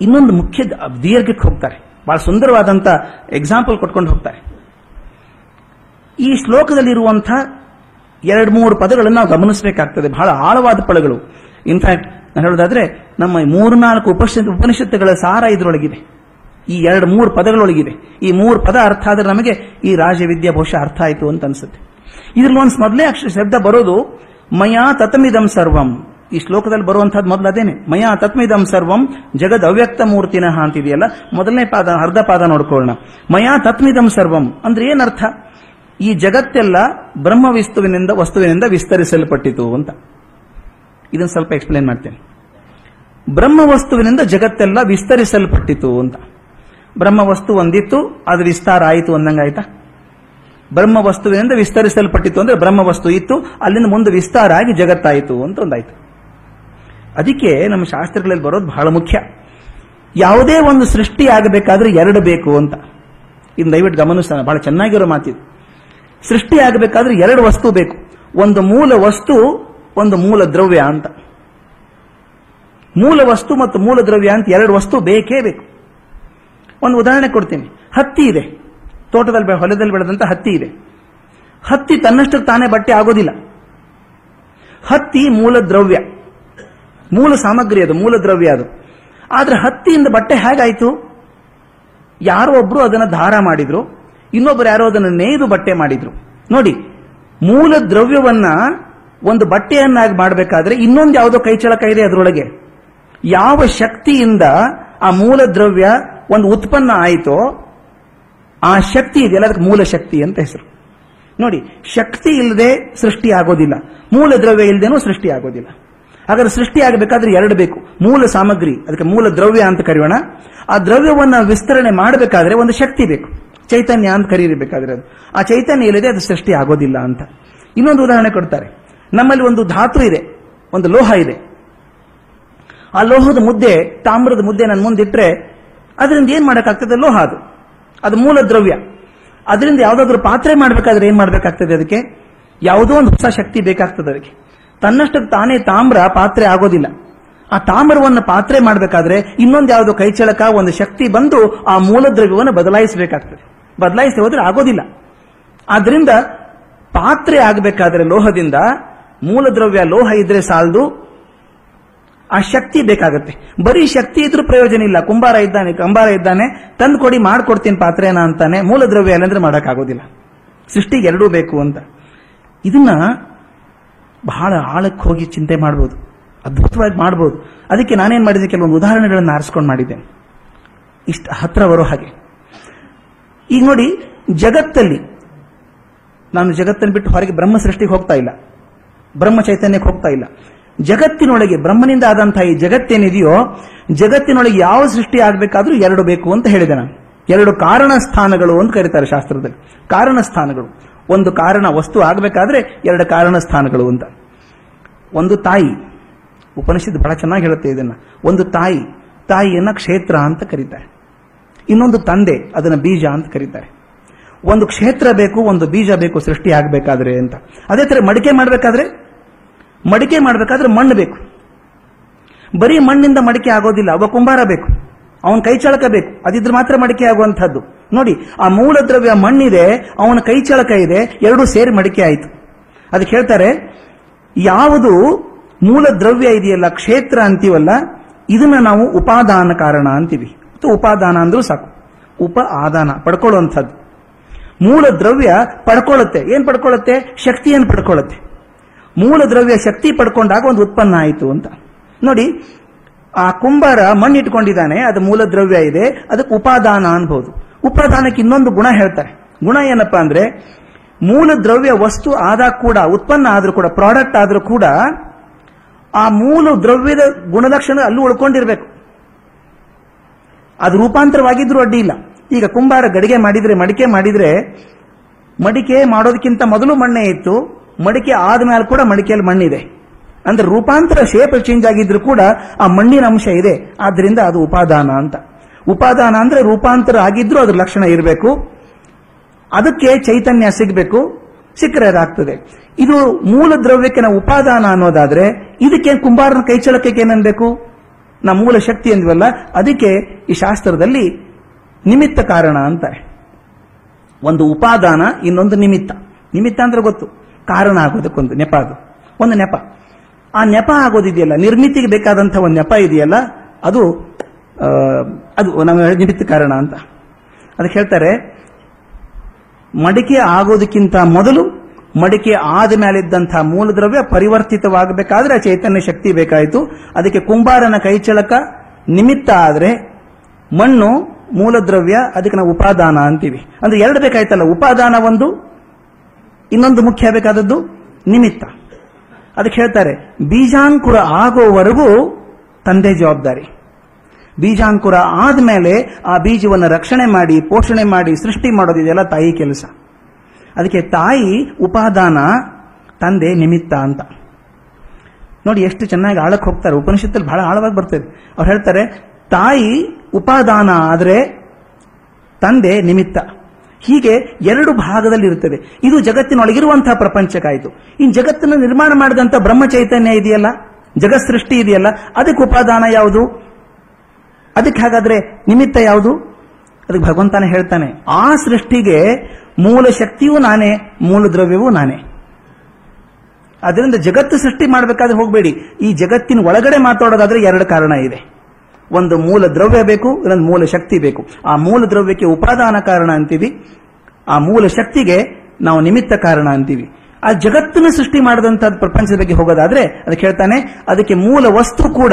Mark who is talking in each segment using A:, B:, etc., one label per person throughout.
A: ಇನ್ನೊಂದು ಮುಖ್ಯ ದೀರ್ಘಕ್ಕೆ ಹೋಗ್ತಾರೆ. ಬಹಳ ಸುಂದರವಾದಂತ ಎಕ್ಸಾಂಪಲ್ ಕೊಟ್ಕೊಂಡು ಹೋಗ್ತಾರೆ. ಈ ಶ್ಲೋಕದಲ್ಲಿರುವಂಥ ಎರಡು ಮೂರು ಪದಗಳನ್ನು ನಾವು ಗಮನಿಸಬೇಕಾಗ್ತದೆ. ಬಹಳ ಆಳವಾದ ಪದಗಳು. ಇನ್ಫ್ಯಾಕ್ಟ್ ನಾನು ಹೇಳೋದಾದ್ರೆ, ನಮ್ಮ ಮೂರ್ನಾಲ್ಕು ಉಪನಿಷತ್ ಉಪನಿಷತ್ತುಗಳ ಸಾರ ಇದರೊಳಗಿದೆ. ಈ ಎರಡು ಮೂರು ಪದಗಳೊಳಗಿದೆ. ಈ ಮೂರು ಪದ ಅರ್ಥ ಆದ್ರೆ ನಮಗೆ ಈ ರಾಜವಿದ್ಯಾ ಬಹುಶಃ ಅರ್ಥ ಆಯಿತು ಅಂತ ಅನ್ಸುತ್ತೆ. ಇದ್ರಲ್ಲಿ ಒಂದು ಮೊದಲೇ ಅಕ್ಷರ ಶಬ್ದ ಬರೋದು, ಮಯಾ ತತಮಿದಂ ಸರ್ವಂ. ಈ ಶ್ಲೋಕದಲ್ಲಿ ಬರುವಂತಹದ್ದು ಮೊದಲು ಅದೇನೆ. ಮಯಾ ತತ್ಮಿದಂ ಸರ್ವಂ ಜಗದ್ ಅವ್ಯಕ್ತ ಮೂರ್ತಿನಃ ಅಂತಿದೆಯಲ್ಲ? ಮೊದಲನೇ ಪಾದ, ಅರ್ಧ ಪಾದ ನೋಡ್ಕೊಳ್ಳೋಣ. ಮಯಾ ತತ್ಮಿದಂ ಸರ್ವಂ ಅಂದ್ರೆ ಏನರ್ಥ? ಈ ಜಗತ್ತೆಲ್ಲ ಬ್ರಹ್ಮ ವಿಸ್ತುವಿನಿಂದ ವಸ್ತುವಿನಿಂದ ವಿಸ್ತರಿಸಲ್ಪಟ್ಟಿತು ಅಂತ. ಇದನ್ನು ಸ್ವಲ್ಪ ಎಕ್ಸ್ಪ್ಲೇನ್ ಮಾಡ್ತೇನೆ. ಬ್ರಹ್ಮ ವಸ್ತುವಿನಿಂದ ಜಗತ್ತೆಲ್ಲ ವಿಸ್ತರಿಸಲ್ಪಟ್ಟಿತು ಅಂತ. ಬ್ರಹ್ಮ ವಸ್ತು ಒಂದಿತ್ತು, ಅದು ವಿಸ್ತಾರ ಆಯಿತು ಅಂದಂಗಾಯ್ತಾ ಬ್ರಹ್ಮ ವಸ್ತುವಿನಿಂದ ವಿಸ್ತರಿಸಲ್ಪಟ್ಟಿತ್ತು ಅಂದ್ರೆ ಬ್ರಹ್ಮ ವಸ್ತು ಇತ್ತು, ಅಲ್ಲಿಂದ ಮುಂದೆ ವಿಸ್ತಾರ ಆಗಿ ಜಗತ್ತಾಯಿತು ಅಂತ ಒಂದಾಯ್ತು. ಅದಕ್ಕೆ ನಮ್ಮ ಶಾಸ್ತ್ರಗಳಲ್ಲಿ ಬರೋದು ಬಹಳ ಮುಖ್ಯ. ಯಾವುದೇ ಒಂದು ಸೃಷ್ಟಿ ಆಗಬೇಕಾದ್ರೆ ಎರಡು ಬೇಕು ಅಂತ. ಇನ್ನು ದಯವಿಟ್ಟು ಗಮನಿಸ್ತಾನೆ ಬಹಳ ಚೆನ್ನಾಗಿರೋ ಮಾತಿದು. ಸೃಷ್ಟಿ ಆಗಬೇಕಾದ್ರೆ ಎರಡು ವಸ್ತು ಬೇಕು. ಒಂದು ಮೂಲ ವಸ್ತು, ಒಂದು ಮೂಲ ದ್ರವ್ಯ ಅಂತ. ಮೂಲ ವಸ್ತು ಮತ್ತು ಮೂಲ ದ್ರವ್ಯ ಅಂತ ಎರಡು ವಸ್ತು ಬೇಕೇ ಬೇಕು. ಒಂದು ಉದಾಹರಣೆ ಕೊಡ್ತೀನಿ. ಹತ್ತಿ ಇದೆ. ತೋಟದಲ್ಲಿ ಹೊಲದಲ್ಲಿ ಬೆಳೆದಂತ ಹತ್ತಿ ಇದೆ. ಹತ್ತಿ ತನ್ನಷ್ಟಕ್ಕೆ ತಾನೇ ಬಟ್ಟೆ ಆಗೋದಿಲ್ಲ. ಹತ್ತಿ ಮೂಲ ದ್ರವ್ಯ. ಮೂಲ ಸಾಮಗ್ರಿ ಅದು, ಮೂಲ ದ್ರವ್ಯ ಅದು. ಆದ್ರೆ ಹತ್ತಿಯಿಂದ ಬಟ್ಟೆ ಹೇಗಾಯ್ತು? ಯಾರೋ ಒಬ್ರು ಅದನ್ನ ಧಾರ ಮಾಡಿದ್ರು, ಇನ್ನೊಬ್ರು ಯಾರೋ ಅದನ್ನು ನೇಯ್ದು ಬಟ್ಟೆ ಮಾಡಿದ್ರು. ನೋಡಿ, ಮೂಲ ದ್ರವ್ಯವನ್ನ ಒಂದು ಬಟ್ಟೆಯನ್ನಾಗಿ ಮಾಡಬೇಕಾದ್ರೆ ಇನ್ನೊಂದು ಯಾವುದೋ ಕೈಚಳಕ ಇದೆ ಅದರೊಳಗೆ. ಯಾವ ಶಕ್ತಿಯಿಂದ ಆ ಮೂಲ ದ್ರವ್ಯ ಒಂದು ಉತ್ಪನ್ನ ಆಯಿತೋ, ಆ ಶಕ್ತಿ ಇದೆಯಲ್ಲ ಅದಕ್ಕೆ ಮೂಲ ಶಕ್ತಿ ಅಂತ ಹೆಸರು. ನೋಡಿ, ಶಕ್ತಿ ಇಲ್ಲದೆ ಸೃಷ್ಟಿ ಆಗೋದಿಲ್ಲ. ಮೂಲ ದ್ರವ್ಯ ಇಲ್ಲದೇನೂ ಸೃಷ್ಟಿ ಆಗೋದಿಲ್ಲ. ಹಾಗಾದ್ರೆ ಸೃಷ್ಟಿ ಆಗಬೇಕಾದ್ರೆ ಎರಡು ಬೇಕು. ಮೂಲ ಸಾಮಗ್ರಿ, ಅದಕ್ಕೆ ಮೂಲ ದ್ರವ್ಯ ಅಂತ ಕರೆಯೋಣ. ಆ ದ್ರವ್ಯವನ್ನ ವಿಸ್ತರಣೆ ಮಾಡಬೇಕಾದ್ರೆ ಒಂದು ಶಕ್ತಿ ಬೇಕು. ಚೈತನ್ಯ ಅಂತ ಕರೀಬೇಕಾದ್ರೆ ಅದು. ಆ ಚೈತನ್ಯ ಇಲ್ಲದೆ ಅದು ಸೃಷ್ಟಿ ಆಗೋದಿಲ್ಲ ಅಂತ. ಇನ್ನೊಂದು ಉದಾಹರಣೆ ಕೊಡ್ತಾರೆ. ನಮ್ಮಲ್ಲಿ ಒಂದು ಧಾತು ಇದೆ, ಒಂದು ಲೋಹ ಇದೆ. ಆ ಲೋಹದ ಮುದ್ದೆ, ತಾಮ್ರದ ಮುದ್ದೆ ನನ್ನ ಮುಂದಿಟ್ರೆ ಅದರಿಂದ ಏನ್ ಮಾಡಕ್ಕಾಗ್ತದೆ? ಲೋಹ ಅದು. ಅದು ಮೂಲ ದ್ರವ್ಯ. ಅದರಿಂದ ಯಾವ್ದಾದ್ರು ಪಾತ್ರೆ ಮಾಡಬೇಕಾದ್ರೆ ಏನ್ ಮಾಡಬೇಕಾಗ್ತದೆ ಅದಕ್ಕೆ? ಯಾವುದೋ ಒಂದು ಹೊಸ ಶಕ್ತಿ ಬೇಕಾಗ್ತದೆ ಅದಕ್ಕೆ. ತನ್ನಷ್ಟಕ್ಕೆ ತಾನೇ ತಾಮ್ರ ಪಾತ್ರೆ ಆಗೋದಿಲ್ಲ. ಆ ತಾಮ್ರವನ್ನು ಪಾತ್ರೆ ಮಾಡಬೇಕಾದ್ರೆ ಇನ್ನೊಂದು ಯಾವುದೋ ಕೈಚಳಕ ಒಂದು ಶಕ್ತಿ ಬಂದು ಆ ಮೂಲ ದ್ರವ್ಯವನ್ನು ಬದಲಾಯಿಸಬೇಕಾಗ್ತದೆ. ಬದಲಾಯಿಸಿ ಹೋದ್ರೆ ಆಗೋದಿಲ್ಲ. ಆದ್ರಿಂದ ಪಾತ್ರೆ ಆಗಬೇಕಾದ್ರೆ ಲೋಹದಿಂದ ಮೂಲ ದ್ರವ್ಯ ಲೋಹ ಇದ್ರೆ ಸಾಲದು, ಆ ಶಕ್ತಿ ಬೇಕಾಗುತ್ತೆ. ಬರೀ ಶಕ್ತಿ ಇದ್ರೂ ಪ್ರಯೋಜನ ಇಲ್ಲ. ಕುಂಬಾರ ಇದ್ದಾನೆ, ಕಂಬಾರ ಇದ್ದಾನೆ ತಂದು ಕೊಡಿ ಮಾಡ್ಕೊಡ್ತೀನಿ ಪಾತ್ರೆನ ಅಂತಾನೆ ಮೂಲ ದ್ರವ್ಯ ಇಲ್ಲಂದ್ರೆ ಮಾಡೋಕ್ಕಾಗೋದಿಲ್ಲ. ಸೃಷ್ಟಿಗೆ ಎರಡೂ ಬೇಕು ಅಂತ. ಇದನ್ನ ಬಹಳ ಆಳಕ್ಕೆ ಹೋಗಿ ಚಿಂತೆ ಮಾಡ್ಬೋದು, ಅದ್ಭುತವಾಗಿ ಮಾಡ್ಬೋದು. ಅದಕ್ಕೆ ನಾನೇನು ಮಾಡಿದ್ದೆ ಕೆಲವೊಂದು ಉದಾಹರಣೆಗಳನ್ನು ಆರಿಸ್ಕೊಂಡು ಮಾಡಿದ್ದೆ ಇಷ್ಟು ಹತ್ರ ಬರೋ ಹಾಗೆ. ಈಗ ನೋಡಿ, ಜಗತ್ತಲ್ಲಿ, ನಾನು ಜಗತ್ತನ್ನು ಬಿಟ್ಟು ಹೊರಗೆ ಬ್ರಹ್ಮ ಸೃಷ್ಟಿಗೆ ಹೋಗ್ತಾ ಇಲ್ಲ. ಬ್ರಹ್ಮ ಚೈತನ್ಯಕ್ಕೆ ಹೋಗ್ತಾ ಇಲ್ಲ. ಜಗತ್ತಿನೊಳಗೆ, ಬ್ರಹ್ಮನಿಂದ ಆದಂತಹ ಈ ಜಗತ್ತೇನಿದೆಯೋ, ಜಗತ್ತಿನೊಳಗೆ ಯಾವ ಸೃಷ್ಟಿ ಆಗಬೇಕಾದ್ರೂ ಎರಡು ಬೇಕು ಅಂತ ಹೇಳಿದೆ ನಾನು. ಎರಡು ಕಾರಣ ಸ್ಥಾನಗಳು ಅಂತ ಕರೀತಾರೆ ಶಾಸ್ತ್ರದಲ್ಲಿ. ಕಾರಣ ಸ್ಥಾನಗಳು. ಒಂದು ಕಾರಣ ವಸ್ತು ಆಗಬೇಕಾದ್ರೆ ಎರಡು ಕಾರಣ ಸ್ಥಾನಗಳು ಅಂತ. ಒಂದು ತಾಯಿ. ಉಪನಿಷತ್ ಬಹಳ ಚೆನ್ನಾಗಿ ಹೇಳುತ್ತೆ ಇದನ್ನ. ಒಂದು ತಾಯಿ. ತಾಯಿಯನ್ನ ಕ್ಷೇತ್ರ ಅಂತ ಕರೀತಾರೆ. ಇನ್ನೊಂದು ತಂದೆ, ಅದನ್ನ ಬೀಜ ಅಂತ ಕರೀತಾರೆ. ಒಂದು ಕ್ಷೇತ್ರ ಬೇಕು, ಒಂದು ಬೀಜ ಬೇಕು, ಸೃಷ್ಟಿ ಆಗಬೇಕಾದ್ರೆ ಅಂತ. ಅದೇ ತರ ಮಡಿಕೆ ಮಾಡಬೇಕಾದ್ರೆ? ಮಡಿಕೆ ಮಾಡಬೇಕಾದ್ರೆ ಮಣ್ಣು ಬೇಕು. ಬರೀ ಮಣ್ಣಿಂದ ಮಡಿಕೆ ಆಗೋದಿಲ್ಲ, ಅವ ಕುಂಬಾರ ಬೇಕು. ಅವನ ಕೈ ಚಳಕ ಬೇಕು ಅದಿದ್ರೆ ಮಾತ್ರ ಮಡಿಕೆ ಆಗುವಂತಹದ್ದು ನೋಡಿ, ಆ ಮೂಲ ದ್ರವ್ಯ ಮಣ್ಣಿದೆ, ಅವನ ಕೈ ಚಳಕ ಇದೆ, ಎರಡೂ ಸೇರಿ ಮಡಿಕೆ ಆಯಿತು. ಅದಕ್ಕೆ ಹೇಳ್ತಾರೆ, ಯಾವುದು ಮೂಲ ದ್ರವ್ಯ ಇದೆಯಲ್ಲ, ಕ್ಷೇತ್ರ ಅಂತೀವಲ್ಲ, ಇದನ್ನ ನಾವು ಉಪಾದಾನ ಕಾರಣ ಅಂತೀವಿ. ಉಪಾದಾನ ಅಂದ್ರೂ ಸಾಕು. ಉಪ ಆದಾನ, ಪಡ್ಕೊಳ್ಳುವಂಥದ್ದು. ಮೂಲ ದ್ರವ್ಯ ಪಡ್ಕೊಳ್ಳುತ್ತೆ. ಏನ್ ಪಡ್ಕೊಳ್ಳುತ್ತೆ? ಶಕ್ತಿಯನ್ನು ಪಡ್ಕೊಳ್ಳುತ್ತೆ. ಮೂಲ ದ್ರವ್ಯ ಶಕ್ತಿ ಪಡ್ಕೊಂಡಾಗ ಒಂದು ಉತ್ಪನ್ನ ಆಯಿತು ಅಂತ. ನೋಡಿ ಆ ಕುಂಬಾರ ಮಣ್ಣಿಟ್ಕೊಂಡಿದ್ದಾನೆ, ಅದು ಮೂಲ ದ್ರವ್ಯ ಇದೆ, ಅದಕ್ಕೆ ಉಪಾದಾನ ಅನ್ಬಹುದು ಉಪಾದಾನಕ್ಕೆ ಇನ್ನೊಂದು ಗುಣ ಹೇಳ್ತಾರೆ. ಗುಣ ಏನಪ್ಪಾ ಅಂದ್ರೆ, ಮೂಲ ದ್ರವ್ಯ ವಸ್ತು ಆದಾಗ ಕೂಡ, ಉತ್ಪನ್ನ ಆದ್ರೂ ಕೂಡ ಪ್ರಾಡಕ್ಟ್ ಆದ್ರೂ ಕೂಡ, ಆ ಮೂಲ ದ್ರವ್ಯದ ಗುಣಲಕ್ಷಣ ಅಲ್ಲೂ ಉಳ್ಕೊಂಡಿರ್ಬೇಕು. ಅದು ರೂಪಾಂತರವಾಗಿದ್ರೂ ಅಡ್ಡಿ ಇಲ್ಲ. ಈಗ ಕುಂಬಾರ ಗಡಿಗೆ ಮಾಡಿದ್ರೆ, ಮಡಿಕೆ ಮಾಡಿದ್ರೆ, ಮಡಿಕೆ ಮಾಡೋದಕ್ಕಿಂತ ಮೊದಲು ಮಣ್ಣೆ ಇತ್ತು, ಮಡಿಕೆ ಆದ್ಮೇಲೆ ಕೂಡ ಮಡಿಕೆಯಲ್ಲಿ ಮಣ್ಣಿದೆ. ಅಂದ್ರೆ ರೂಪಾಂತರ ಶೇಪ್ ಚೇಂಜ್ ಆಗಿದ್ರು ಕೂಡ ಆ ಮಣ್ಣಿನ ಅಂಶ ಇದೆ. ಆದ್ರಿಂದ ಅದು ಉಪಾದಾನ ಅಂತ. ಉಪಾದಾನ ಅಂದ್ರೆ ರೂಪಾಂತರ ಆಗಿದ್ರು ಅದ್ರ ಲಕ್ಷಣ ಇರಬೇಕು. ಅದಕ್ಕೆ ಚೈತನ್ಯ ಸಿಗಬೇಕು ಸಿಕ್ಕರೆ ಅದಾಗ್ತದೆ ಇದು ಮೂಲ ದ್ರವ್ಯಕ್ಕೆ ನಾವು ಉಪಾದಾನ ಅನ್ನೋದಾದ್ರೆ ಇದಕ್ಕೆ ಕುಂಬಾರನ ಕೈಚಳಕಕ್ಕೆ ಏನನ್ಬೇಕು ನಮ್ಮ ಮೂಲ ಶಕ್ತಿ ಅಂದ್ವಲ್ಲ, ಅದಕ್ಕೆ ಈ ಶಾಸ್ತ್ರದಲ್ಲಿ ನಿಮಿತ್ತ ಕಾರಣ ಅಂತಾರೆ ಒಂದು ಉಪಾದಾನ ಇನ್ನೊಂದು ನಿಮಿತ್ತ. ನಿಮಿತ್ತ ಅಂದ್ರೆ ಗೊತ್ತು. ಕಾರಣ ಆಗೋದಕ್ಕೊಂದು ನೆಪ ಅದು. ಒಂದು ನೆಪ. ಆ ನೆಪ ಆಗೋದಿದೆಯಲ್ಲ, ನಿರ್ಮಿತಿಗೆ ಬೇಕಾದಂತಹ ಒಂದು ನೆಪ ಇದೆಯಲ್ಲ, ಅದು ಅದು ನಾವು ನಿಮಿತ್ತ ಕಾರಣ ಅಂತ. ಅದಕ್ಕೆ ಹೇಳ್ತಾರೆ, ಮಡಿಕೆ ಆಗೋದಕ್ಕಿಂತ ಮೊದಲು ಮಡಿಕೆ ಆದ ಮೇಲಿದ್ದಂತಹ ಮೂಲ ದ್ರವ್ಯ ಪರಿವರ್ತಿತವಾಗಬೇಕಾದ್ರೆ ಆ ಚೈತನ್ಯ ಶಕ್ತಿ ಬೇಕಾಯಿತು. ಅದಕ್ಕೆ ಕುಂಬಾರನ ಕೈಚಳಕ ನಿಮಿತ್ತ ಆದರೆ ಮಣ್ಣು ಮೂಲ ದ್ರವ್ಯ ಅದಕ್ಕೆ ನಾವು ಉಪಾದಾನ ಅಂತೀವಿ. ಅಂದ್ರೆ ಎರಡು ಬೇಕಾಯ್ತಲ್ಲ, ಉಪಾದಾನ ಒಂದು, ಇನ್ನೊಂದು ಮುಖ್ಯ ಬೇಕಾದದ್ದು ನಿಮಿತ್ತ. ಅದಕ್ಕೆ ಹೇಳ್ತಾರೆ, ಬೀಜಾಂಕುರ ಆಗೋವರೆಗೂ ತಂದೆ ಜವಾಬ್ದಾರಿ. ಬೀಜಾಂಕುರ ಆದ್ಮೇಲೆ ಆ ಬೀಜವನ್ನು ರಕ್ಷಣೆ ಮಾಡಿ, ಪೋಷಣೆ ಮಾಡಿ, ಸೃಷ್ಟಿ ಮಾಡೋದಿದೆಯಲ್ಲ ತಾಯಿ ಕೆಲಸ. ಅದಕ್ಕೆ ತಾಯಿ ಉಪಾದಾನ, ತಂದೆ ನಿಮಿತ್ತ ಅಂತ. ನೋಡಿ ಎಷ್ಟು ಚೆನ್ನಾಗಿ ಆಳಕ್ಕೆ ಹೋಗ್ತಾರೆ. ಉಪನಿಷತ್ತಲ್ಲಿ ಬಹಳ ಆಳವಾಗಿ ಬರ್ತದೆ. ಅವ್ರು ಹೇಳ್ತಾರೆ, ತಾಯಿ ಉಪಾದಾನ ಆದರೆ ತಂದೆ ನಿಮಿತ್ತ. ಹೀಗೆ ಎರಡು ಭಾಗದಲ್ಲಿ ಇರುತ್ತದೆ ಇದು ಜಗತ್ತಿನೊಳಗಿರುವಂತಹ ಪ್ರಪಂಚಕ್ಕಾಯಿತು. ಇನ್ನು ಜಗತ್ತನ್ನು ನಿರ್ಮಾಣ ಮಾಡಿದಂಥ ಬ್ರಹ್ಮ ಚೈತನ್ಯ ಇದೆಯಲ್ಲ? ಜಗತ್ ಸೃಷ್ಟಿ ಇದೆಯಲ್ಲ? ಅದಕ್ಕೆ ಉಪಾದಾನ ಯಾವುದು? ಅದಕ್ಕೆ ಹಾಗಾದ್ರೆ ನಿಮಿತ್ತ ಯಾವುದು? ಅದಕ್ಕೆ ಭಗವಂತನ ಹೇಳ್ತಾನೆ, ಆ ಸೃಷ್ಟಿಗೆ ಮೂಲ ಶಕ್ತಿಯೂ ನಾನೇ, ಮೂಲ ದ್ರವ್ಯವೂ ನಾನೇ. ಅದರಿಂದ ಜಗತ್ತು ಸೃಷ್ಟಿ ಮಾಡಬೇಕಾದ್ರೆ ಹೋಗಬೇಡಿ. ಈ ಜಗತ್ತಿನ ಒಳಗಡೆ ಮಾತಾಡೋದಾದ್ರೆ ಎರಡು ಕಾರಣ ಇದೆ. ಒಂದು ಮೂಲ ದ್ರವ್ಯ ಬೇಕು ಇನ್ನೊಂದು ಮೂಲ ಶಕ್ತಿ ಬೇಕು. ಆ ಮೂಲ ದ್ರವ್ಯಕ್ಕೆ ಉಪಾದಾನ ಕಾರಣ ಅಂತೀವಿ. ಆ ಮೂಲ ಶಕ್ತಿಗೆ ನಾವು ನಿಮಿತ್ತ ಕಾರಣ ಅಂತೀವಿ. ಆ ಜಗತ್ತನ್ನು ಸೃಷ್ಟಿ ಮಾಡಿದಂತಹ ಪ್ರಪಂಚದ ಬಗ್ಗೆ ಹೋಗೋದಾದ್ರೆ ಅದಕ್ಕೆ ಹೇಳ್ತಾನೆ ಅದಕ್ಕೆ ಮೂಲ ವಸ್ತು ಕೂಡ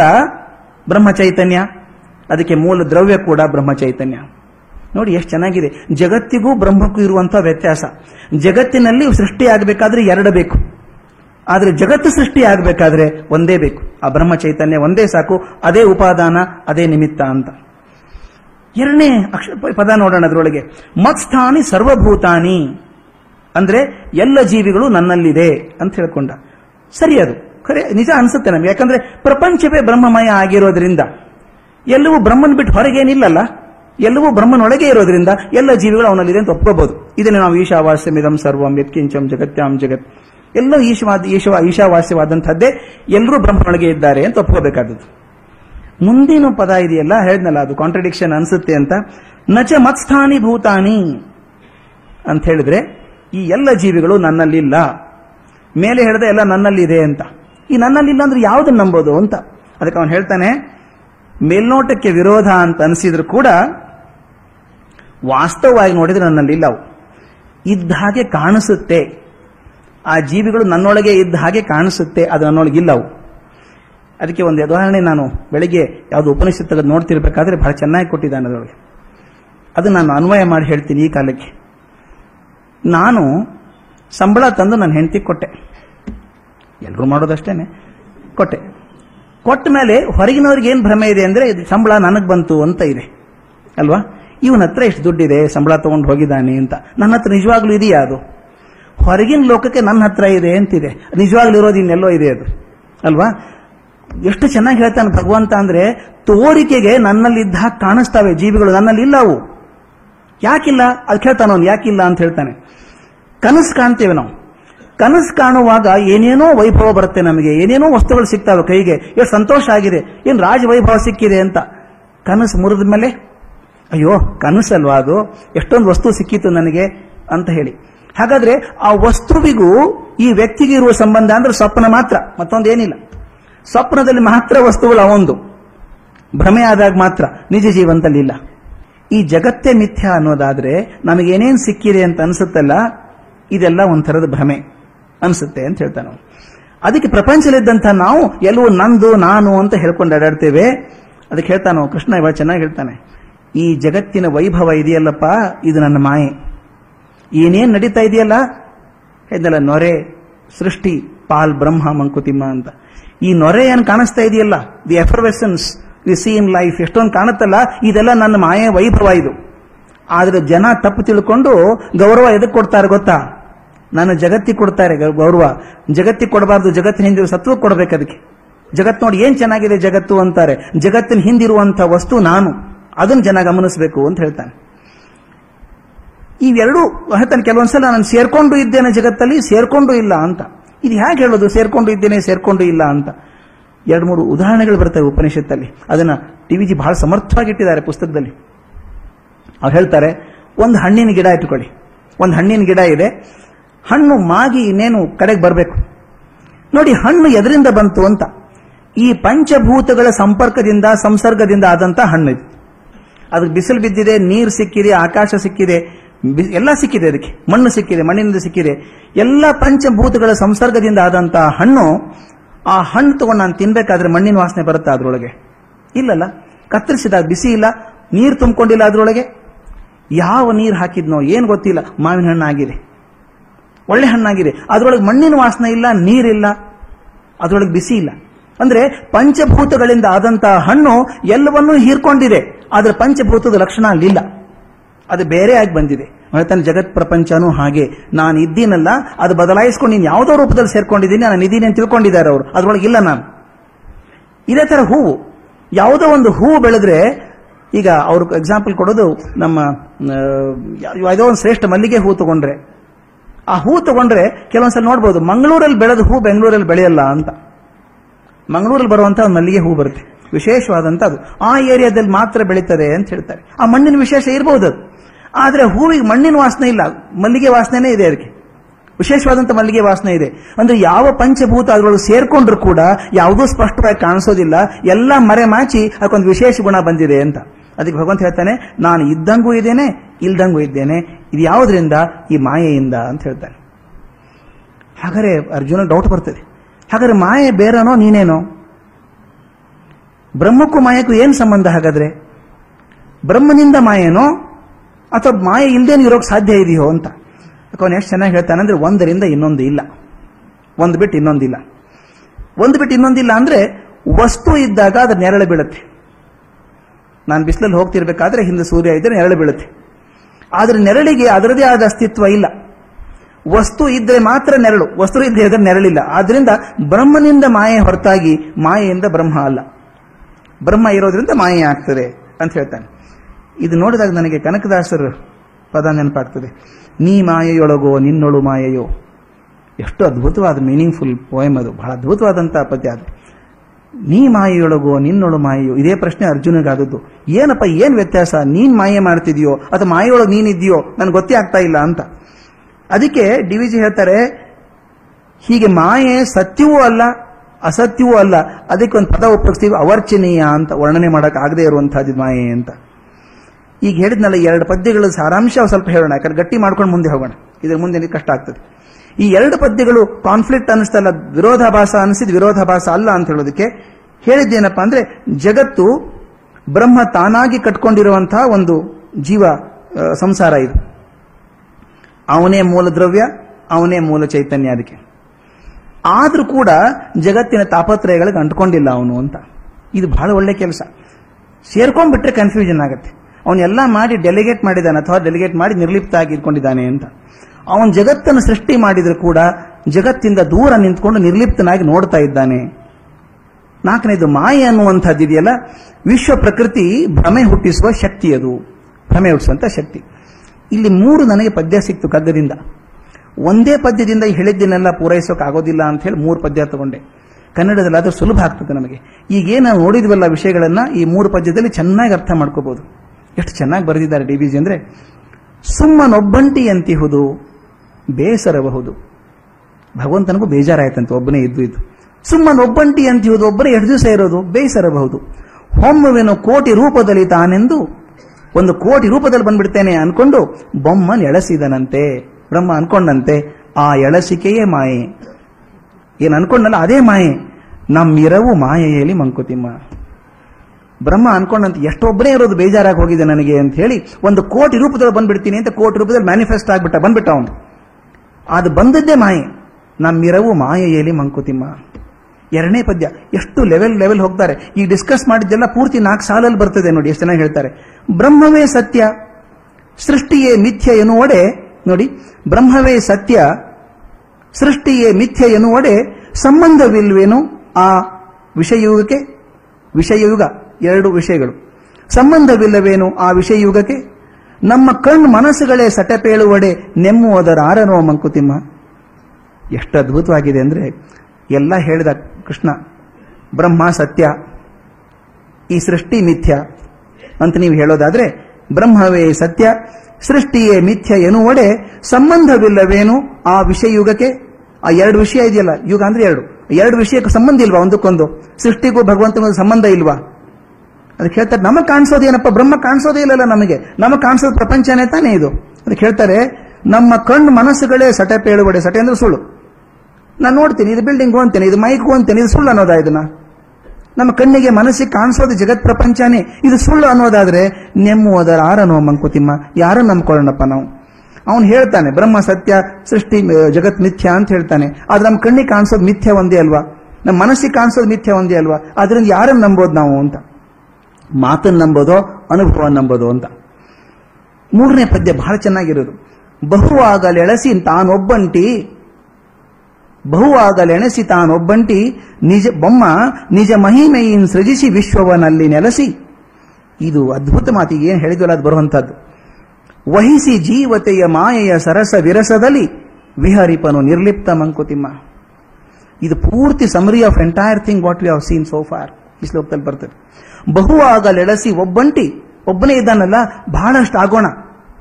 A: ಬ್ರಹ್ಮ ಚೈತನ್ಯ ಅದಕ್ಕೆ ಮೂಲ ದ್ರವ್ಯ ಕೂಡ ಬ್ರಹ್ಮ ಚೈತನ್ಯ ನೋಡಿ ಎಷ್ಟು ಚೆನ್ನಾಗಿದೆ. ಜಗತ್ತಿಗೂ ಬ್ರಹ್ಮಕ್ಕೂ ಇರುವಂತಹ ವ್ಯತ್ಯಾಸ. ಜಗತ್ತಿನಲ್ಲಿ ಸೃಷ್ಟಿ ಆಗಬೇಕಾದ್ರೆ ಎರಡು ಬೇಕು. ಆದರೆ ಜಗತ್ತು ಸೃಷ್ಟಿ ಆಗಬೇಕಾದ್ರೆ ಒಂದೇ ಬೇಕು. ಆ ಬ್ರಹ್ಮ ಚೈತನ್ಯ ಒಂದೇ ಸಾಕು, ಅದೇ ಉಪಾದಾನ, ಅದೇ ನಿಮಿತ್ತ ಅಂತ. ಎರಡನೇ ಅಕ್ಷ ಪದ ನೋಡೋಣ ಅದರೊಳಗೆ. ಮತ್ಸ್ಥಾನಿ ಸರ್ವಭೂತಾನಿ. ಅಂದ್ರೆ ಎಲ್ಲ ಜೀವಿಗಳು ನನ್ನಲ್ಲಿದೆ ಅಂತ ಹೇಳ್ಕೊಂಡ. ಸರಿ ಅದು. ಖರೆ ನಿಜ ಅನ್ಸುತ್ತೆ ನಮ್ಗೆ. ಯಾಕಂದ್ರೆ ಪ್ರಪಂಚವೇ ಬ್ರಹ್ಮಮಯ ಆಗಿರೋದ್ರಿಂದ, ಎಲ್ಲವೂ ಬ್ರಹ್ಮನ್ ಬಿಟ್ಟು ಹೊರಗೇನಿಲ್ಲಲ್ಲ, ಎಲ್ಲವೂ ಬ್ರಹ್ಮನೊಳಗೆ ಇರೋದ್ರಿಂದ ಎಲ್ಲ ಜೀವಿಗಳು ಅವನಲ್ಲಿದೆ ಅಂತ ಒಪ್ಕೋಬಹುದು ಇದನ್ನು ನಾವು ಈಶಾವಾಸ್ಯಮಿದಂ ಸರ್ವಂ, ಯತ್ಕಿಂಚಂ ಜಗತ್ಯಾಂ ಜಗತ್. ಎಲ್ಲವೂ ಈಶವಾದ ಈಶವ, ಈಶಾವಾಸ್ಯವಾದಂಥದ್ದೇ ಎಲ್ಲರೂ ಬ್ರಹ್ಮನೊಳಗೆ ಇದ್ದಾರೆ ಅಂತ ಒಪ್ಕೋಬೇಕಾದದ್ದು. ಮುಂದಿನ ಪದ ಇದೆಯಲ್ಲ, ಹೇಳಿದ್ನಲ್ಲ, ಅದು ಕಾಂಟ್ರಡಿಕ್ಷನ್ ಅನ್ಸುತ್ತೆ ಅಂತ. ನಚ ಮತ್ಸ್ಥಾನಿ ಭೂತಾನಿ ಅಂತ ಹೇಳಿದ್ರೆ, ಈ ಎಲ್ಲ ಜೀವಿಗಳು ನನ್ನಲ್ಲಿಲ್ಲ. ಮೇಲೆ ಹೇಳಿದ ಎಲ್ಲ ನನ್ನಲ್ಲಿದೆ ಅಂತ. ಈ ನನ್ನಲ್ಲಿಲ್ಲ ಅಂದ್ರೆ ಯಾವ್ದನ್ನ ನಂಬೋದು ಅಂತ. ಅದಕ್ಕೆ ಅವನು ಹೇಳ್ತಾನೆ, ಮೇಲ್ನೋಟಕ್ಕೆ ವಿರೋಧ ಅಂತ ಅನಿಸಿದ್ರು ಕೂಡ ವಾಸ್ತವವಾಗಿ ನೋಡಿದ್ರೆ ನನ್ನಲ್ಲಿಲ್ಲ ಅವು. ಇದ್ದ ಹಾಗೆ ಕಾಣಿಸುತ್ತೆ. ಆ ಜೀವಿಗಳು ನನ್ನೊಳಗೆ ಇದ್ದ ಹಾಗೆ ಕಾಣಿಸುತ್ತೆ, ಅದು ನನ್ನೊಳಗೆ ಇಲ್ಲವು ಅದಕ್ಕೆ ಒಂದು ಉದಾಹರಣೆ ನಾನು ಬೆಳಿಗ್ಗೆ ಯಾವುದು ಉಪನಿಷತ್ ನೋಡ್ತಿರ್ಬೇಕಾದ್ರೆ ಬಹಳ ಚೆನ್ನಾಗಿ ಕೊಟ್ಟಿದ್ದಾನೆ ಅದರೊಳಗೆ. ಅದು ನಾನು ಅನ್ವಯ ಮಾಡಿ ಹೇಳ್ತೀನಿ ಈ ಕಾಲಕ್ಕೆ. ನಾನು ಸಂಬಳ ತಂದು ನನ್ನ ಹೆಂಡತಿ ಕೊಟ್ಟೆ. ಎಲ್ಲರೂ ಮಾಡೋದಷ್ಟೇನೆ. ಕೊಟ್ಟೆ. ಕೊಟ್ಟ ಮೇಲೆ ಹೊರಗಿನವ್ರಿಗೆ ಏನು ಭ್ರಮೆ ಇದೆ ಅಂದ್ರೆ, ಇದು ಸಂಬಳ ನನಗೆ ಬಂತು ಅಂತ ಇದೆ. ಅಲ್ವಾ? ಇವನ ಹತ್ರ ಎಷ್ಟು ದುಡ್ಡಿದೆ, ಸಂಬಳ ತಗೊಂಡು ಹೋಗಿದ್ದಾನೆ ಅಂತ. ನನ್ನ ಹತ್ರ ನಿಜವಾಗ್ಲೂ ಇದೆಯಾ ಅದು? ಹೊರಗಿನ ಲೋಕಕ್ಕೆ ನನ್ನ ಹತ್ರ ಇದೆ ಅಂತಿದೆ. ನಿಜವಾಗ್ಲೂ ಇರೋದು ಇನ್ನೆಲ್ಲೋ ಇದೆ ಅದು. ಅಲ್ವಾ? ಎಷ್ಟು ಚೆನ್ನಾಗಿ ಹೇಳ್ತಾನೆ ಭಗವಂತ ಅಂದ್ರೆ, ತೋರಿಕೆಗೆ ನನ್ನಲ್ಲಿ ಇದ್ದ ಹಾಗೆ ಕಾಣಿಸ್ತಾವೆ ಜೀವಿಗಳು, ನನ್ನಲ್ಲಿ ಇಲ್ಲ ಅವು. ಯಾಕಿಲ್ಲ? ಅದು ಕೇಳ್ತಾನೆ ಅವನು, ಯಾಕಿಲ್ಲ ಅಂತ ಹೇಳ್ತಾನೆ. ಕನಸು ಕಾಣ್ತೇವೆ ನಾವು. ಕನಸು ಕಾಣುವಾಗ ಏನೇನೋ ವೈಭವ ಬರುತ್ತೆ ನಮಗೆ, ಏನೇನೋ ವಸ್ತುಗಳು ಸಿಗ್ತಾವೆ ಕೈಗೆ. ಎಷ್ಟು ಸಂತೋಷ ಆಗಿದೆ. ಏನು ರಾಜ ವೈಭವ ಸಿಕ್ಕಿದೆ ಅಂತ. ಕನಸು ಮುರಿದ ಮೇಲೆ ಅಯ್ಯೋ, ಕನಸಲ್ವಾ ಅದು? ಎಷ್ಟೊಂದು ವಸ್ತು ಸಿಕ್ಕಿತ್ತು ನನಗೆ ಅಂತ ಹೇಳಿ. ಹಾಗಾದ್ರೆ ಆ ವಸ್ತುವಿಗೂ ಈ ವ್ಯಕ್ತಿಗೆ ಇರುವ ಸಂಬಂಧ ಅಂದ್ರೆ ಸ್ವಪ್ನ ಮಾತ್ರ ಮತ್ತೊಂದೇನಿಲ್ಲ ಸ್ವಪ್ನದಲ್ಲಿ ಮಾತ್ರ ವಸ್ತುಗಳು ಅವೊಂದು. ಭ್ರಮೆ ಆದಾಗ ಮಾತ್ರ ನಿಜ ಜೀವನದಲ್ಲಿ ಇಲ್ಲ. ಈ ಜಗತ್ತೇ ಮಿಥ್ಯ ಅನ್ನೋದಾದ್ರೆ ನಮಗೇನೇನು ಸಿಕ್ಕಿದೆ ಅಂತ ಅನ್ಸುತ್ತಲ್ಲ, ಇದೆಲ್ಲ ಒಂಥರದ ಭ್ರಮೆ ಅನ್ಸುತ್ತೆ ಅಂತ ಹೇಳ್ತಾನೆ ಅದಕ್ಕೆ ಪ್ರಪಂಚದಲ್ಲಿದ್ದಂಥ ನಾವು ಎಲ್ಲವೂ ನಂದು, ನಾನು ಅಂತ ಹೇಳ್ಕೊಂಡು ಅಡಾಡ್ತೇವೆ ಅದಕ್ಕೆ ಹೇಳ್ತಾನೋ ಕೃಷ್ಣ ಇವಾಗ ಚೆನ್ನಾಗಿ ಹೇಳ್ತಾನೆ, ಈ ಜಗತ್ತಿನ ವೈಭವ ಇದೆಯಲ್ಲಪ್ಪ, ಇದು ನನ್ನ ಮಾಯೆ. ಏನೇನ್ ನಡೀತಾ ಇದೆಯಲ್ಲ? ಇದೆಲ್ಲ ನೊರೆ, ಸೃಷ್ಟಿ, ಪಾಲ್, ಬ್ರಹ್ಮ, ಮಂಕುತಿಮ್ಮ ಅಂತ. ಈ ನೊರೆ ಏನು ಕಾಣಿಸ್ತಾ ಇದೆಯಲ್ಲ? The effervescence we see in life ಎಷ್ಟೊಂದು ಕಾಣುತ್ತಲ್ಲ? ಇದೆಲ್ಲ ನನ್ನ ಮಾಯೆ ವೈಭವ ಇದು. ಆದ್ರೆ ಜನ ತಪ್ಪು ತಿಳ್ಕೊಂಡು ಗೌರವ ಎದಕ್ಕೆ ಕೊಡ್ತಾರೆ ಗೊತ್ತಾ? ನಾನು ಜಗತ್ತಿಗೆ ಕೊಡ್ತಾರೆ ಗೌರವ. ಜಗತ್ತಿಗೆ ಕೊಡಬಾರ್ದು, ಜಗತ್ತಿನ ಹಿಂದಿರುವ ಸತ್ವ ಕೊಡಬೇಕು ಅದಕ್ಕೆ. ಜಗತ್ತು ನೋಡಿ ಏನ್ ಚೆನ್ನಾಗಿದೆ ಜಗತ್ತು ಅಂತಾರೆ. ಜಗತ್ತಿನ ಹಿಂದಿರುವಂಥ ವಸ್ತು ನಾನು. ಅದನ್ನ ಜನ ಗಮನಿಸಬೇಕು ಅಂತ ಹೇಳ್ತಾನೆ. ಇವೆರಡು ಹೇಳ್ತಾನೆ ಕೆಲವೊಂದ್ಸಲ ನಾನು ಸೇರ್ಕೊಂಡು ಇದ್ದೇನೆ ಜಗತ್ತಲ್ಲಿ, ಸೇರ್ಕೊಂಡು ಇಲ್ಲ ಅಂತ. ಇದು ಹೇಗೆ ಹೇಳೋದು? ಸೇರ್ಕೊಂಡು ಇದ್ದೇನೆ, ಸೇರ್ಕೊಂಡು ಇಲ್ಲ ಅಂತ. ಎರಡು ಮೂರು ಉದಾಹರಣೆಗಳು ಬರ್ತವೆ ಉಪನಿಷತ್ತಲ್ಲಿ. ಅದನ್ನ ಟಿ ವಿ ಜಿ ಬಹಳ ಸಮರ್ಥವಾಗಿ ಇಟ್ಟಿದ್ದಾರೆ ಪುಸ್ತಕದಲ್ಲಿ. ಅವ್ರು ಹೇಳ್ತಾರೆ, ಒಂದು ಹಣ್ಣಿನ ಗಿಡ ಇಟ್ಟುಕೊಳ್ಳಿ ಒಂದು ಹಣ್ಣಿನ ಗಿಡ ಇದೆ. ಹಣ್ಣು ಮಾಗಿ ಇನ್ನೇನು ಕಡೆಗೆ ಬರಬೇಕು. ನೋಡಿ, ಹಣ್ಣು ಎದರಿಂದ ಬಂತು ಅಂತ. ಈ ಪಂಚಭೂತಗಳ ಸಂಪರ್ಕದಿಂದ, ಸಂಸರ್ಗದಿಂದ ಆದಂತ ಹಣ್ಣು ಇದು. ಅದಕ್ಕೆ ಬಿಸಿಲು ಬಿದ್ದಿದೆ, ನೀರು ಸಿಕ್ಕಿದೆ, ಆಕಾಶ ಸಿಕ್ಕಿದೆ. ಎಲ್ಲ ಸಿಕ್ಕಿದೆ ಅದಕ್ಕೆ. ಮಣ್ಣು ಸಿಕ್ಕಿದೆ, ಮಣ್ಣಿನಿಂದ ಸಿಕ್ಕಿದೆ. ಎಲ್ಲ ಪಂಚಭೂತಗಳ ಸಂಸರ್ಗದಿಂದ ಆದಂತಹ ಹಣ್ಣು, ಆ ಹಣ್ಣು ತಗೊಂಡು ನಾನು ತಿನ್ಬೇಕಾದ್ರೆ ಮಣ್ಣಿನ ವಾಸನೆ ಬರುತ್ತಾ ಅದರೊಳಗೆ? ಇಲ್ಲಲ್ಲ. ಕತ್ತರಿಸಿದಾಗ ಬಿಸಿ ಇಲ್ಲ, ನೀರು ತುಂಬಿಕೊಂಡಿಲ್ಲ ಅದರೊಳಗೆ? ಯಾವ ನೀರು ಹಾಕಿದ್ನೋ ಏನು ಗೊತ್ತಿಲ್ಲ. ಮಾವಿನ ಹಣ್ಣು ಆಗಿದೆ ಒಳ್ಳೆ ಹಣ್ಣಾಗಿದೆ. ಅದರೊಳಗೆ ಮಣ್ಣಿನ ವಾಸನೆ ಇಲ್ಲ ನೀರಿಲ್ಲ ಅದರೊಳಗೆ ಬಿಸಿ ಇಲ್ಲ. ಅಂದ್ರೆ ಪಂಚಭೂತಗಳಿಂದ ಆದಂತಹ ಹಣ್ಣು ಎಲ್ಲವನ್ನೂ ಹೀರ್ಕೊಂಡಿದೆ. ಆದರೆ ಪಂಚಭೂತದ ಲಕ್ಷಣ ಅಲ್ಲಿಲ್ಲ ಅದು ಬೇರೆ ಆಗಿ ಬಂದಿದೆ. ಹೇಳ್ತಾನೆ ಜಗತ್ ಪ್ರಪಂಚನೂ ಹಾಗೆ. ನಾನು ಇದ್ದೀನಲ್ಲ, ಅದು ಬದಲಾಯಿಸ್ಕೊಂಡು ನೀನು ಯಾವುದೋ ರೂಪದಲ್ಲಿ ಸೇರ್ಕೊಂಡಿದ್ದೀನಿ, ನಾನು ಇದ್ದೀನಿ ಅಂತ ತಿಳ್ಕೊಂಡಿದ್ದಾರೆ ಅವರು. ಅದರೊಳಗೆ ಇಲ್ಲ ನಾನು. ಇದೇ ತರ ಹೂವು. ಯಾವುದೋ ಒಂದು ಹೂವು ಬೆಳೆದ್ರೆ, ಈಗ ಅವ್ರ ಎಕ್ಸಾಂಪಲ್ ಕೊಡೋದು, ನಮ್ಮ ಯಾವುದೋ ಒಂದು ಶ್ರೇಷ್ಠ ಮಲ್ಲಿಗೆ ಹೂ ತಗೊಂಡ್ರೆ. ಆ ಹೂ ತಗೊಂಡ್ರೆ, ಕೆಲವೊಂದ್ಸಲ ನೋಡ್ಬೋದು, ಮಂಗಳೂರಲ್ಲಿ ಬೆಳೆದ ಹೂ ಬೆಂಗಳೂರಲ್ಲಿ ಬೆಳೆಯಲ್ಲ ಅಂತ. ಮಂಗಳೂರಲ್ಲಿ ಬರುವಂತ ಒಂದು ಮಲ್ಲಿಗೆ ಹೂ ಬರುತ್ತೆ. ವಿಶೇಷವಾದಂತ ಅದು. ಆ ಏರಿಯಾದಲ್ಲಿ ಮಾತ್ರ ಬೆಳೀತದೆ ಅಂತ ಹೇಳ್ತಾರೆ. ಆ ಮಣ್ಣಿನ ವಿಶೇಷ ಇರಬಹುದು ಆದ್ರೆ ಹೂವಿಗೆ ಮಣ್ಣಿನ ವಾಸನೆ ಇಲ್ಲ. ಮಲ್ಲಿಗೆ ವಾಸನೆನೇ ಇದೆ ಅದಕ್ಕೆ. ವಿಶೇಷವಾದಂಥ ಮಲ್ಲಿಗೆ ವಾಸನೆ ಇದೆ. ಅಂದರೆ ಯಾವ ಪಂಚಭೂತ ಅದರೊಳಗೆ ಸೇರ್ಕೊಂಡ್ರೂ ಕೂಡ ಯಾವುದೂ ಸ್ಪಷ್ಟವಾಗಿ ಕಾಣಿಸೋದಿಲ್ಲ. ಎಲ್ಲ ಮರೆ ಮಾಚಿ ಅದಕ್ಕೊಂದು ವಿಶೇಷ ಗುಣ ಬಂದಿದೆ ಅಂತ. ಅದಕ್ಕೆ ಭಗವಂತ ಹೇಳ್ತಾನೆ, ನಾನು ಇದ್ದಂಗೂ ಇದ್ದೇನೆ, ಇಲ್ದಂಗೂ ಇದ್ದೇನೆ. ಇದು ಯಾವುದರಿಂದ? ಈ ಮಾಯೆಯಿಂದ ಅಂತ ಹೇಳ್ತಾನೆ. ಹಾಗಾದ್ರೆ ಅರ್ಜುನ ಡೌಟ್ ಬರ್ತದೆ. ಹಾಗಾದ್ರೆ ಮಾಯೆ ಬೇರೆನೋ ನೀನೇನೋ? ಬ್ರಹ್ಮಕ್ಕೂ ಮಾಯಕ್ಕೂ ಏನು ಸಂಬಂಧ ಹಾಗಾದ್ರೆ? ಬ್ರಹ್ಮನಿಂದ ಮಾಯೇನೋ? ಅಥವಾ ಮಾಯೆ ಇಲ್ಲದೇನು ಇರೋಕೆ ಸಾಧ್ಯ ಇದೆಯೋ ಅಂತ. ಅವನು ಎಷ್ಟು ಚೆನ್ನಾಗಿ ಹೇಳ್ತಾನೆ ಅಂದರೆ ಒಂದರಿಂದ ಇನ್ನೊಂದು ಇಲ್ಲ. ಒಂದು ಬಿಟ್ಟು ಇನ್ನೊಂದಿಲ್ಲ ಒಂದು ಬಿಟ್ಟು ಇನ್ನೊಂದಿಲ್ಲ ಅಂದರೆ ವಸ್ತು ಇದ್ದಾಗ ಅದು ನೆರಳು ಬೀಳುತ್ತೆ. ನಾನು ಬಿಸಿಲಲ್ಲಿ ಹೋಗ್ತಿರ್ಬೇಕಾದ್ರೆ ಹಿಂದೆ ಸೂರ್ಯ ಇದ್ದರೆ ನೆರಳು ಬೀಳುತ್ತೆ. ಆದರೆ ನೆರಳಿಗೆ ಅದರದೇ ಆದ ಅಸ್ತಿತ್ವ ಇಲ್ಲ. ವಸ್ತು ಇದ್ರೆ ಮಾತ್ರ ನೆರಳು. ವಸ್ತು ಇದ್ದರೆ ಇದ್ರೆ ನೆರಳಿಲ್ಲ. ಆದ್ರಿಂದ ಬ್ರಹ್ಮನಿಂದ ಮಾಯೆ ಹೊರತಾಗಿ ಮಾಯೆಯಿಂದ ಬ್ರಹ್ಮ ಅಲ್ಲ. ಬ್ರಹ್ಮ ಇರೋದ್ರಿಂದ ಮಾಯೆ ಆಗ್ತದೆ ಅಂತ ಹೇಳ್ತಾನೆ. ಇದು ನೋಡಿದಾಗ ನನಗೆ ಕನಕದಾಸರು ಪದ ನೆನಪಾಗ್ತದೆ. ನೀ ಮಾಯೆಯೊಳಗೋ, ನಿನ್ನೊಳು ಮಾಯೆಯೋ. ಎಷ್ಟು ಅದ್ಭುತವಾದ ಮೀನಿಂಗ್ಫುಲ್ ಪೋಯಮ್ ಅದು. ಬಹಳ ಅದ್ಭುತವಾದಂತಹ ಪದ್ಯ ಅದು. ನೀ ಮಾಯೆಯೊಳಗೋ, ನಿನ್ನೊಳು ಮಾಯೆಯೋ. ಇದೇ ಪ್ರಶ್ನೆ ಅರ್ಜುನಗಾದದ್ದು. ಏನಪ್ಪ, ಏನ್ ವ್ಯತ್ಯಾಸ? ನೀನ್ ಮಾಯೆ ಮಾಡ್ತಿದ್ಯೋ? ಅಥವಾ ಮಾಯೆಯೊಳಗೆ ನೀನಿದ್ಯೋ ನನಗೆ ಗೊತ್ತೇ ಆಗ್ತಾ ಇಲ್ಲ ಅಂತ. ಅದಕ್ಕೆ ಡಿ ವಿ ಹೇಳ್ತಾರೆ, ಹೀಗೆ ಮಾಯೆ ಸತ್ಯವೂ ಅಲ್ಲ, ಅಸತ್ಯವೂ ಅಲ್ಲ. ಅದಕ್ಕೆ ಒಂದು ಪದ ಉಪಯೋಗಿಸ್ತೀವಿ, ಅವರ್ಚನೀಯ ಅಂತ. ವರ್ಣನೆ ಮಾಡಕ್ ಆಗದೆ ಇರುವಂತಹದ್ದು ಮಾಯೆ ಅಂತ. ಈಗ ಹೇಳಿದ್ನಲ್ಲ ಎರಡು ಪದ್ಯಗಳ ಸಾರಾಂಶ ಸ್ವಲ್ಪ ಹೇಳೋಣ, ಯಾಕಂದ್ರೆ ಗಟ್ಟಿ ಮಾಡ್ಕೊಂಡು ಮುಂದೆ ಹೋಗೋಣ. ಇದ್ರ ಮುಂದೆ ಕಷ್ಟ ಆಗ್ತದೆ. ಈ ಎರಡು ಪದ್ಯಗಳು ಕಾನ್ಫ್ಲಿಕ್ಟ್ ಅನಿಸ್ತಲ್ಲ ವಿರೋಧಾಭಾಸ ಅನಿಸಿದ ವಿರೋಧಾಭಾಸ ಅಲ್ಲ ಅಂತ ಹೇಳೋದಕ್ಕೆ ಹೇಳಿದ್ದೇನಪ್ಪ ಅಂದ್ರೆ, ಜಗತ್ತು ಬ್ರಹ್ಮ ತಾನಾಗಿ ಕಟ್ಕೊಂಡಿರುವಂತಹ ಒಂದು ಜೀವ ಸಂಸಾರ ಇದು. ಅವನೇ ಮೂಲ ದ್ರವ್ಯ, ಅವನೇ ಮೂಲ ಚೈತನ್ಯ ಅದಕ್ಕೆ. ಆದರೂ ಕೂಡ ಜಗತ್ತಿನ ತಾಪತ್ರಯಗಳಿಗೆ ಅಂಟ್ಕೊಂಡಿಲ್ಲ ಅವನು ಅಂತ. ಇದು ಬಹಳ ಒಳ್ಳೆ ಕೆಲಸ. ಸೇರ್ಕೊಂಡ್ಬಿಟ್ರೆ ಕನ್ಫ್ಯೂಷನ್ ಆಗುತ್ತೆ. ಅವನ್ನೆಲ್ಲ ಮಾಡಿ ಡೆಲಿಗೇಟ್ ಮಾಡಿದ್ದಾನೆ ಅಥವಾ ಡೆಲಿಗೇಟ್ ಮಾಡಿ ನಿರ್ಲಿಪ್ತ ಆಗಿರ್ಕೊಂಡಿದ್ದಾನೆ ಅಂತ. ಅವನ್ ಜಗತ್ತನ್ನು ಸೃಷ್ಟಿ ಮಾಡಿದ್ರು ಕೂಡ ಜಗತ್ತಿಂದ ದೂರ ನಿಂತ್ಕೊಂಡು ನಿರ್ಲಿಪ್ತನಾಗಿ ನೋಡ್ತಾ ಇದ್ದಾನೆ. ನಾಲ್ಕನೇದು ಮಾಯೆ ಅನ್ನುವಂಥದ್ದು ಇದೆಯಲ್ಲ? ವಿಶ್ವ ಪ್ರಕೃತಿ ಭ್ರಮೆ ಹುಟ್ಟಿಸುವ ಶಕ್ತಿ ಅದು. ಭ್ರಮೆ ಹುಟ್ಟಿಸುವಂಥ ಶಕ್ತಿ. ಇಲ್ಲಿ ಮೂರು ನನಗೆ ಪದ್ಯ ಸಿಕ್ತು ಕಗ್ಗದಿಂದ ಒಂದೇ ಪದ್ಯದಿಂದ ಹೇಳಿದ್ದನ್ನೆಲ್ಲ ಪೂರೈಸೋಕೆ ಆಗೋದಿಲ್ಲ ಅಂತ ಹೇಳಿ ಮೂರು ಪದ್ಯ ತಗೊಂಡೆ. ಕನ್ನಡದಲ್ಲಿ ಅದು ಸುಲಭ ಆಗ್ತದೆ ನಮಗೆ. ಈಗೇನು ನೋಡಿದ್ವಲ್ಲ ವಿಷಯಗಳನ್ನು ಈ ಮೂರು ಪದ್ಯದಲ್ಲಿ ಚೆನ್ನಾಗಿ ಅರ್ಥ ಮಾಡ್ಕೋಬಹುದು ಎಷ್ಟು ಚೆನ್ನಾಗಿ ಬರೆದಿದ್ದಾರೆ ಡಿ ಬಿ ಜಿ ಅಂದರೆ ಸುಮ್ಮನೊಬ್ಬಂಟಿ ಅಂತಿಹುದು ಬೇಸರಬಹುದು. ಭಗವಂತನಿಗೂ ಬೇಜಾರಾಯ್ತಂತೆ, ಒಬ್ಬನೇ ಇದ್ದು ಇದ್ದು. ಸುಮ್ಮನೊಬ್ಬಂಟಿ ಅಂತಿಹುದು ಒಬ್ಬನೇ ಎಷ್ಟು ದಿವಸ ಇರೋದು? ಬೇಸರಬಹುದು. ಹೊಮ್ಮವೇನು ಕೋಟಿ ರೂಪದಲ್ಲಿ ತಾನೆಂದು, ಒಂದು ಕೋಟಿ ರೂಪದಲ್ಲಿ ಬಂದ್ಬಿಡ್ತೇನೆ ಅನ್ಕೊಂಡು, ಬೊಮ್ಮನ್ ಎಳಸಿದನಂತೆ, ಬ್ರಹ್ಮ ಅನ್ಕೊಂಡಂತೆ, ಆ ಎಳಸಿಕೆಯೇ ಮಾಯೆ. ಏನ್ ಅನ್ಕೊಂಡಲ್ಲ, ಅದೇ ಮಾಯೆ. ನಮ್ಮಿರವು ಮಾಯೆಯಲ್ಲಿ ಮಂಕುತಿಮ್ಮ. ಬ್ರಹ್ಮ ಅನ್ಕೊಂಡಂತ ಎಷ್ಟೊಬ್ಬನೇ ಇರೋದು ಬೇಜಾರಾಗಿ ಹೋಗಿದೆ ನನಗೆ ಅಂತ ಹೇಳಿ ಒಂದು ಕೋಟಿ ರೂಪದಲ್ಲಿ ಬಂದ್ಬಿಡ್ತೀನಿ ಅಂತ ಕೋಟಿ ರೂಪದಲ್ಲಿ ಮ್ಯಾನಿಫೆಸ್ಟ್ ಆಗ್ಬಿಟ್ಟ, ಬಂದ್ಬಿಟ್ಟ ಅವನು. ಅದು ಬಂದದ್ದೇ ಮಾಯೆ. ನಮ್ಮಿರವು ಮಾಯೆಯಲ್ಲಿ ಮಂಕುತಿಮ್ಮ. ಎರಡನೇ ಪದ್ಯ. ಎಷ್ಟು ಲೆವೆಲ್ ಲೆವೆಲ್ ಹೋಗ್ತಾರೆ. ಈ ಡಿಸ್ಕಸ್ ಮಾಡಿದ್ದೆಲ್ಲ ಪೂರ್ತಿ ನಾಲ್ಕು ಸಾಲಲ್ಲಿ ಬರ್ತದೆ ನೋಡಿ, ಎಷ್ಟು ಚೆನ್ನಾಗಿ ಹೇಳ್ತಾರೆ. ಬ್ರಹ್ಮವೇ ಸತ್ಯ, ಸೃಷ್ಟಿಯೇ ಮಿಥ್ಯ ಎನ್ನುವಡೆ, ನೋಡಿ, ಬ್ರಹ್ಮವೇ ಸತ್ಯ, ಸೃಷ್ಟಿಯೇ ಮಿಥ್ಯ ಎನ್ನುವಡೆ ಸಂಬಂಧವಿಲ್ವೇನು? ಆ ವಿಷಯಯುಗಕ್ಕೆ ವಿಷಯಯುಗ. ಎರಡು ವಿಷಯಗಳು. ಸಂಬಂಧವಿಲ್ಲವೇನು ಆ ವಿಷಯ ಯುಗಕ್ಕೆ ನಮ್ಮ ಕಣ್ಣು ಮನಸ್ಸುಗಳೇ ಸಟಪೇಳುವಡೆ ನೆಮ್ಮುವುದರ ಆರನೋ ಮಂಕುತಿಮ್ಮ. ಎಷ್ಟು ಅದ್ಭುತವಾಗಿದೆ ಅಂದ್ರೆ, ಎಲ್ಲ ಹೇಳಿದ ಕೃಷ್ಣ, ಬ್ರಹ್ಮ ಸತ್ಯ, ಈ ಸೃಷ್ಟಿ ಮಿಥ್ಯ ಅಂತ ನೀವು ಹೇಳೋದಾದ್ರೆ, ಬ್ರಹ್ಮವೇ ಸತ್ಯ, ಸೃಷ್ಟಿಯೇ ಮಿಥ್ಯ ಎನ್ನುವಡೆ ಸಂಬಂಧವಿಲ್ಲವೇನು ಆ ವಿಷಯ ಯುಗಕ್ಕೆ ಆ ಎರಡು ವಿಷಯ ಇದೆಯಲ್ಲ, ಯುಗ ಅಂದ್ರೆ ಎರಡು. ಎರಡು ವಿಷಯಕ್ಕೆ ಸಂಬಂಧ ಇಲ್ವಾ ಒಂದಕ್ಕೊಂದು? ಸೃಷ್ಟಿಗೂ ಭಗವಂತನಿಗೂ ಸಂಬಂಧ ಇಲ್ವಾ? ಅದಕ್ಕೆ ಹೇಳ್ತಾರೆ, ನಮಗೆ ಕಾಣಿಸೋದೇನಪ್ಪ ಬ್ರಹ್ಮ ಕಾಣಿಸೋದೇ ಇಲ್ಲಲ್ಲ ನಮಗೆ. ನಮಗೆ ಕಾಣಿಸೋದು ಪ್ರಪಂಚನೇ ತಾನೇ ಇದು. ಅದಕ್ಕೆ ಹೇಳ್ತಾರೆ, ನಮ್ಮ ಕಣ್ಣು ಮನಸ್ಸುಗಳೇ ಸಟೆ ಪೇಳುವಡೆ ಸಟೆ ಅಂದ್ರೆ ಸುಳ್ಳು. ನಾನು ನೋಡ್ತೀನಿ, ಇದು ಬಿಲ್ಡಿಂಗ್ ಹೋಗ್ತೇನೆ ಇದು ಮೈಕ್ ಹೋಗ್ತೇನೆ ಇದು ಸುಳ್ಳು ಅನ್ನೋದ ಇದನ್ನ? ನಮ್ಮ ಕಣ್ಣಿಗೆ ಮನಸ್ಸಿಗೆ ಕಾಣಿಸೋದು ಜಗತ್ ಪ್ರಪಂಚನೇ. ಇದು ಸುಳ್ಳು ಅನ್ನೋದಾದ್ರೆ ನೆಮ್ಮುವುದರ ಆರನೋ ಮಂಕುತಿಮ್ಮ. ಯಾರನ್ನು ನಂಬ್ಕೊಳ್ಳೋಣಪ್ಪ ನಾವು? ಅವನು ಹೇಳ್ತಾನೆ, ಬ್ರಹ್ಮ ಸತ್ಯ ಸೃಷ್ಟಿ ಜಗತ್ ಮಿಥ್ಯ ಅಂತ ಹೇಳ್ತಾನೆ. ಆದ್ರೆ ನಮ್ಮ ಕಣ್ಣಿಗೆ ಕಾಣಿಸೋದು ಮಿಥ್ಯ ಒಂದೇ ಅಲ್ವಾ? ನಮ್ಮ ಮನಸ್ಸಿಗೆ ಕಾಣಿಸೋದು ಮಿಥ್ಯ ಒಂದೇ ಅಲ್ವಾ? ಅದರಿಂದ ಯಾರನ್ನು ನಂಬೋದು ನಾವು ಅಂತ? ಮಾತನ್ನು ನಂಬೋದೋ ಅನುಭವ ನಂಬೋದೋ ಅಂತ. ಮೂರನೇ ಪದ್ಯ ಬಹಳ ಚೆನ್ನಾಗಿರೋದು. ಬಹುವಾಗಲೆಳಸಿ ತಾನೊಬ್ಬಂಟಿ. ಬಹುವಾಗಲೆಣಸಿ ತಾನೊಬ್ಬಂಟಿ. ನಿಜ ಬೊಮ್ಮ, ನಿಜ ಮಹಿಮೆಯಿನ್ ಸೃಜಿಸಿ ವಿಶ್ವವನಲ್ಲಿ ನೆಲೆಸಿ. ಇದು ಅದ್ಭುತ ಮಾತಿಗೆ ಏನು ಹೇಳಿದ್ವಲ್ಲ, ಅದು ಬರುವಂತಹದ್ದು ವಹಿಸಿ ಜೀವತೆಯ ಮಾಯೆಯ ಸರಸ ವಿರಸದಲ್ಲಿ ವಿಹರಿಪನು ನಿರ್ಲಿಪ್ತ ಮಂಕುತಿಮ್ಮ. ಇದು ಪೂರ್ತಿ summary of entire thing what we have seen so far ಈ ಶ್ಲೋಕದಲ್ಲಿ ಬರ್ತದೆ. ಬಹುವಾಗಲೆಳಸಿ ಒಬ್ಬಂಟಿ. ಒಬ್ಬನೇ ಇದ್ದಾನಲ್ಲ, ಬಹಳಷ್ಟು ಆಗೋಣ.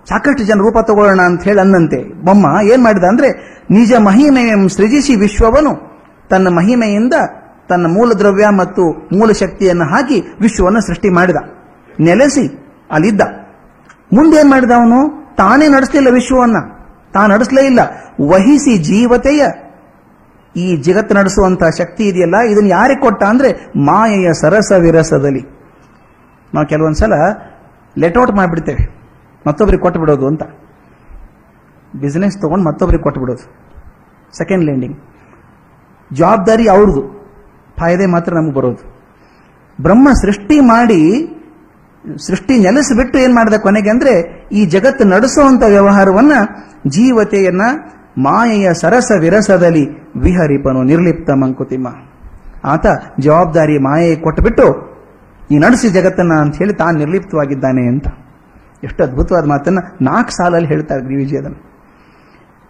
A: ಸಾಕಷ್ಟು ಜನ ರೂಪ ತಗೊಳ್ಳೋಣ ಅಂತ ಹೇಳಿ ಅನ್ನಂತೆ. ಬೊಮ್ಮ ಏನ್ ಮಾಡಿದ ಅಂದ್ರೆ, ನಿಜ ಮಹಿಮೆಯನ್ನು ಸೃಜಿಸಿ ವಿಶ್ವವನು. ತನ್ನ ಮಹಿಮೆಯಿಂದ ತನ್ನ ಮೂಲ ದ್ರವ್ಯ ಮತ್ತು ಮೂಲ ಶಕ್ತಿಯನ್ನು ಹಾಕಿ ವಿಶ್ವವನ್ನು ಸೃಷ್ಟಿ ಮಾಡಿದ. ನೆಲೆಸಿ, ಅಲ್ಲಿದ್ದ. ಮುಂದೇನ್ ಮಾಡಿದ ಅವನು? ತಾನೇ ನಡೆಸಲಿಲ್ಲ ವಿಶ್ವವನ್ನ. ತಾನು ನಡೆಸಲೇ ಇಲ್ಲ. ವಹಿಸಿ ಜೀವತೆಯ. ಈ ಜಗತ್ತು ನಡೆಸುವಂತಹ ಶಕ್ತಿ ಇದೆಯಲ್ಲ, ಇದನ್ನು ಯಾರಿಗೆ ಕೊಟ್ಟ ಅಂದ್ರೆ, ಮಾಯೆಯ ಸರಸ ವಿರಸದಲ್ಲಿ. ನಾವು ಕೆಲವೊಂದ್ಸಲ ಲೆಟೌಟ್ ಮಾಡಿಬಿಡ್ತೇವೆ. ಮತ್ತೊಬ್ಬರಿಗೆ ಕೊಟ್ಟು ಬಿಡೋದು ಅಂತ. ಬಿಸ್ನೆಸ್ ತೊಗೊಂಡು ಮತ್ತೊಬ್ಬರಿಗೆ ಕೊಟ್ಟು ಬಿಡೋದು ಸೆಕೆಂಡ್ ಲ್ಯಾಂಡಿಂಗ್ ಜವಾಬ್ದಾರಿ ಅವ್ರದ್ದು. ಫಾಯ್ದೆ ಮಾತ್ರ ನಮಗೆ ಬರೋದು. ಬ್ರಹ್ಮ ಸೃಷ್ಟಿ ಮಾಡಿ, ಸೃಷ್ಟಿ ನೆಲೆಸಿಬಿಟ್ಟು ಏನು ಮಾಡಿದ ಕೊನೆಗೆ ಅಂದ್ರೆ, ಈ ಜಗತ್ತು ನಡೆಸುವಂತ ವ್ಯವಹಾರವನ್ನ ಜೀವತೆಯನ್ನ ಮಾಯೆಯ ಸರಸ ವಿರಸದಲ್ಲಿ ವಿಹರಿಪನು ನಿರ್ಲಿಪ್ತ ಮಂಕುತಿಮ್ಮ. ಆತ ಜವಾಬ್ದಾರಿ ಮಾಯೆ ಕೊಟ್ಟುಬಿಟ್ಟು ಈ ನಡೆಸಿ ಜಗತ್ತನ್ನ ಅಂತ ಹೇಳಿ ತಾನು ನಿರ್ಲಿಪ್ತವಾಗಿದ್ದಾನೆ ಅಂತ. ಎಷ್ಟು ಅದ್ಭುತವಾದ ಮಾತನ್ನ ನಾಲ್ಕು ಸಾಲಲ್ಲಿ ಹೇಳ್ತಾರೆ ಗಿರಿವಿಜಿ ಅದನ್ನು.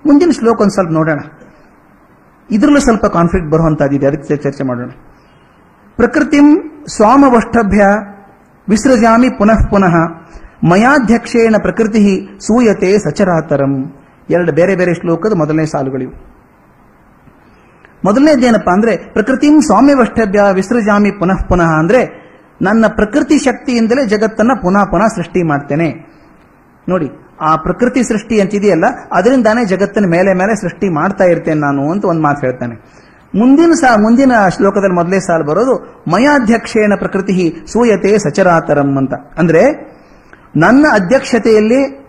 A: ಮುಂದಿನ ಶ್ಲೋಕ ಒಂದು ಸ್ವಲ್ಪ ನೋಡೋಣ. ಇದರಲ್ಲೂ ಸ್ವಲ್ಪ ಕಾನ್ಫ್ಲಿಕ್ಟ್ ಬರುವಂತಹದ್ದಿದೆ, ಅದಕ್ಕೆ ಚರ್ಚೆ ಮಾಡೋಣ. ಪ್ರಕೃತಿಂ ಸ್ವಾಮವಷ್ಟಭ್ಯ ವಿಸೃಜಾಮಿ ಪುನಃ ಪುನಃ ಮಯಾಧ್ಯಕ್ಷೇಣ ಪ್ರಕೃತಿ ಸೂಯತೆ ಸಚರಾತರಂ. ಎರಡು ಬೇರೆ ಬೇರೆ ಶ್ಲೋಕದ ಮೊದಲನೇ ಸಾಲುಗಳಿವು. ಮೊದಲನೇದೇನಪ್ಪ ಅಂದ್ರೆ ಪ್ರಕೃತಿಂ ಸ್ವಾಮ್ಯವಷ್ಟಭ್ಯ ವಿಸೃಜಾಮಿ ಪುನಃ ಪುನಃ ಅಂದ್ರೆ ನನ್ನ ಪ್ರಕೃತಿ ಶಕ್ತಿಯಿಂದಲೇ ಜಗತ್ತನ್ನ ಪುನಃ ಪುನಃ ಸೃಷ್ಟಿ ಮಾಡ್ತೇನೆ. ನೋಡಿ, ಆ ಪ್ರಕೃತಿ ಸೃಷ್ಟಿ ಅಂತಿದೆಯಲ್ಲ, ಅದರಿಂದಾನೇ ಜಗತ್ತಿನ ಮೇಲೆ ಮೇಲೆ ಸೃಷ್ಟಿ ಮಾಡ್ತಾ ಇರ್ತೇನೆ ನಾನು ಅಂತ ಒಂದು ಮಾತು ಹೇಳ್ತಾನೆ. ಮುಂದಿನ ಸಾ, ಮುಂದಿನ ಶ್ಲೋಕದಲ್ಲಿ ಮೊದಲೇ ಸಾಲು ಬರೋದು ಮಯಾಧ್ಯಕ್ಷೇಣ ಪ್ರಕೃತಿ ಸೂಯತೆ ಸಚರಾತರಂ ಅಂತ. ಅಂದ್ರೆ, ನನ್ನ ಅಧ್ಯಕ್ಷತೆಯಲ್ಲಿ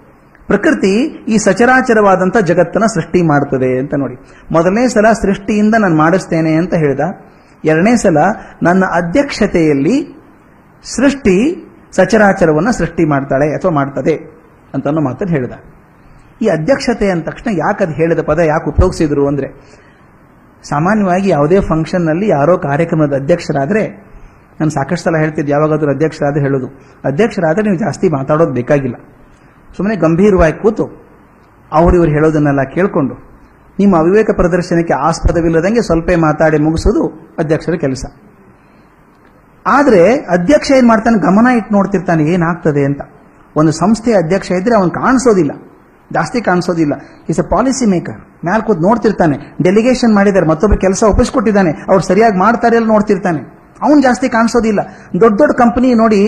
A: ಪ್ರಕೃತಿ ಈ ಸಚರಾಚರವಾದಂಥ ಜಗತ್ತನ್ನ ಸೃಷ್ಟಿ ಮಾಡ್ತದೆ ಅಂತ ನೋಡಿ. ಮೊದಲನೇ ಸಲ ಸೃಷ್ಟಿಯಿಂದ ನಾನು ಮಾಡಿಸ್ತೇನೆ ಅಂತ ಹೇಳಿದ. ಎರಡನೇ ಸಲ ನನ್ನ ಅಧ್ಯಕ್ಷತೆಯಲ್ಲಿ ಸೃಷ್ಟಿ ಸಚರಾಚರವನ್ನು ಸೃಷ್ಟಿ ಮಾಡ್ತಾಳೆ ಅಥವಾ ಮಾಡ್ತದೆ ಅಂತನೋ ಮಾತನ್ನು ಹೇಳಿದ. ಈ ಅಧ್ಯಕ್ಷತೆ ಅಂದ ತಕ್ಷಣ ಯಾಕೆ ಅದು ಹೇಳಿದ ಪದ ಯಾಕೆ ಉಪಯೋಗಿಸಿದ್ರು ಅಂದರೆ, ಸಾಮಾನ್ಯವಾಗಿ ಯಾವುದೇ ಫಂಕ್ಷನ್ನಲ್ಲಿ ಯಾರೋ ಕಾರ್ಯಕ್ರಮದ ಅಧ್ಯಕ್ಷರಾದರೆ, ನಾನು ಸಾಕಷ್ಟು ಸಲ ಹೇಳ್ತಿದ್ದೆ, ಯಾವಾಗಾದರೂ ಅಧ್ಯಕ್ಷರಾದರೆ ಹೇಳೋದು. ಅಧ್ಯಕ್ಷರಾದರೆ ನೀವು ಜಾಸ್ತಿ ಮಾತಾಡೋದು ಬೇಕಾಗಿಲ್ಲ. ಸುಮ್ಮನೆ ಗಂಭೀರವಾಗಿ ಕೂತು ಅವರು ಇವರು ಹೇಳೋದನ್ನೆಲ್ಲ ಕೇಳಿಕೊಂಡು, ನಿಮ್ಮ ಅವಿವೇಕ ಪ್ರದರ್ಶನಕ್ಕೆ ಆಸ್ಪದವಿಲ್ಲದಂಗೆ ಸ್ವಲ್ಪ ಮಾತಾಡಿ ಮುಗಿಸೋದು ಅಧ್ಯಕ್ಷರ ಕೆಲಸ. ಆದ್ರೆ ಅಧ್ಯಕ್ಷ ಏನ್ ಮಾಡ್ತಾನೆ? ಗಮನ ಇಟ್ಟು ನೋಡ್ತಿರ್ತಾನೆ, ಏನಾಗ್ತದೆ ಅಂತ. ಒಂದು ಸಂಸ್ಥೆಯ ಅಧ್ಯಕ್ಷ ಇದ್ರೆ ಅವನು ಕಾಣಿಸೋದಿಲ್ಲ. ಜಾಸ್ತಿ ಕಾಣಿಸೋದಿಲ್ಲ. ಇಸ್ ಅ ಪಾಲಿಸಿ ಮೇಕರ್ ಮ್ಯಾಲ್ ಕೂತ್ ನೋಡ್ತಿರ್ತಾನೆ. ಡೆಲಿಗೇಷನ್ ಮಾಡಿದ್ದಾರೆ ಮತ್ತೊಬ್ಬರು ಕೆಲಸ ಒಪ್ಪಿಸ್ಕೊಟ್ಟಿದ್ದಾನೆ. ಅವ್ರು ಸರಿಯಾಗಿ ಮಾಡ್ತಾರೆ ಅಲ್ಲಿ ನೋಡ್ತಿರ್ತಾನೆ. ಅವನು ಜಾಸ್ತಿ ಕಾಣಿಸೋದಿಲ್ಲ. ದೊಡ್ಡ ದೊಡ್ಡ ಕಂಪನಿ ನೋಡಿ,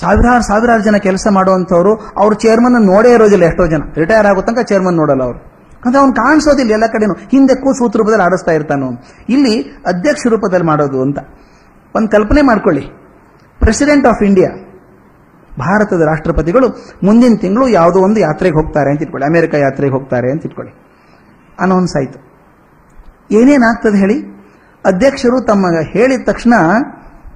A: ಸಾವಿರಾರು ಸಾವಿರಾರು ಜನ ಕೆಲಸ ಮಾಡುವಂಥವ್ರು, ಅವ್ರ ಚೇರ್ಮನ್ ನೋಡೇ ಇರೋದಿಲ್ಲ ಎಷ್ಟೋ ಜನ. ರಿಟೈರ್ ಆಗೋ ತನಕ ಚೇರ್ಮನ್ ನೋಡಲ್ಲ ಅವರು. ಅಂದ್ರೆ ಅವ್ನು ಕಾಣಿಸೋದಿಲ್ಲ ಎಲ್ಲ ಕಡೆನೂ. ಹಿಂದೆ ಕೂಸು ರೂಪದಲ್ಲಿ ಆಡಿಸ್ತಾ ಇರ್ತಾನು ಇಲ್ಲಿ ಅಧ್ಯಕ್ಷ ರೂಪದಲ್ಲಿ ಮಾಡೋದು ಅಂತ. ಒಂದು ಕಲ್ಪನೆ ಮಾಡ್ಕೊಳ್ಳಿ. ಪ್ರೆಸಿಡೆಂಟ್ ಆಫ್ ಇಂಡಿಯಾ ಭಾರತದ ರಾಷ್ಟ್ರಪತಿಗಳು ಮುಂದಿನ ತಿಂಗಳು ಯಾವುದೋ ಒಂದು ಯಾತ್ರೆಗೆ ಹೋಗ್ತಾರೆ ಅಂತ ಇಟ್ಕೊಳ್ಳಿ. ಅಮೆರಿಕ ಯಾತ್ರೆಗೆ ಹೋಗ್ತಾರೆ ಅಂತ ಇಟ್ಕೊಳ್ಳಿ. ಅನೌನ್ಸ್ ಆಯಿತು. ಏನೇನಾಗ್ತದೆ ಹೇಳಿ? ಅಧ್ಯಕ್ಷರು ತಮ್ಮ ಹೇಳಿದ ತಕ್ಷಣ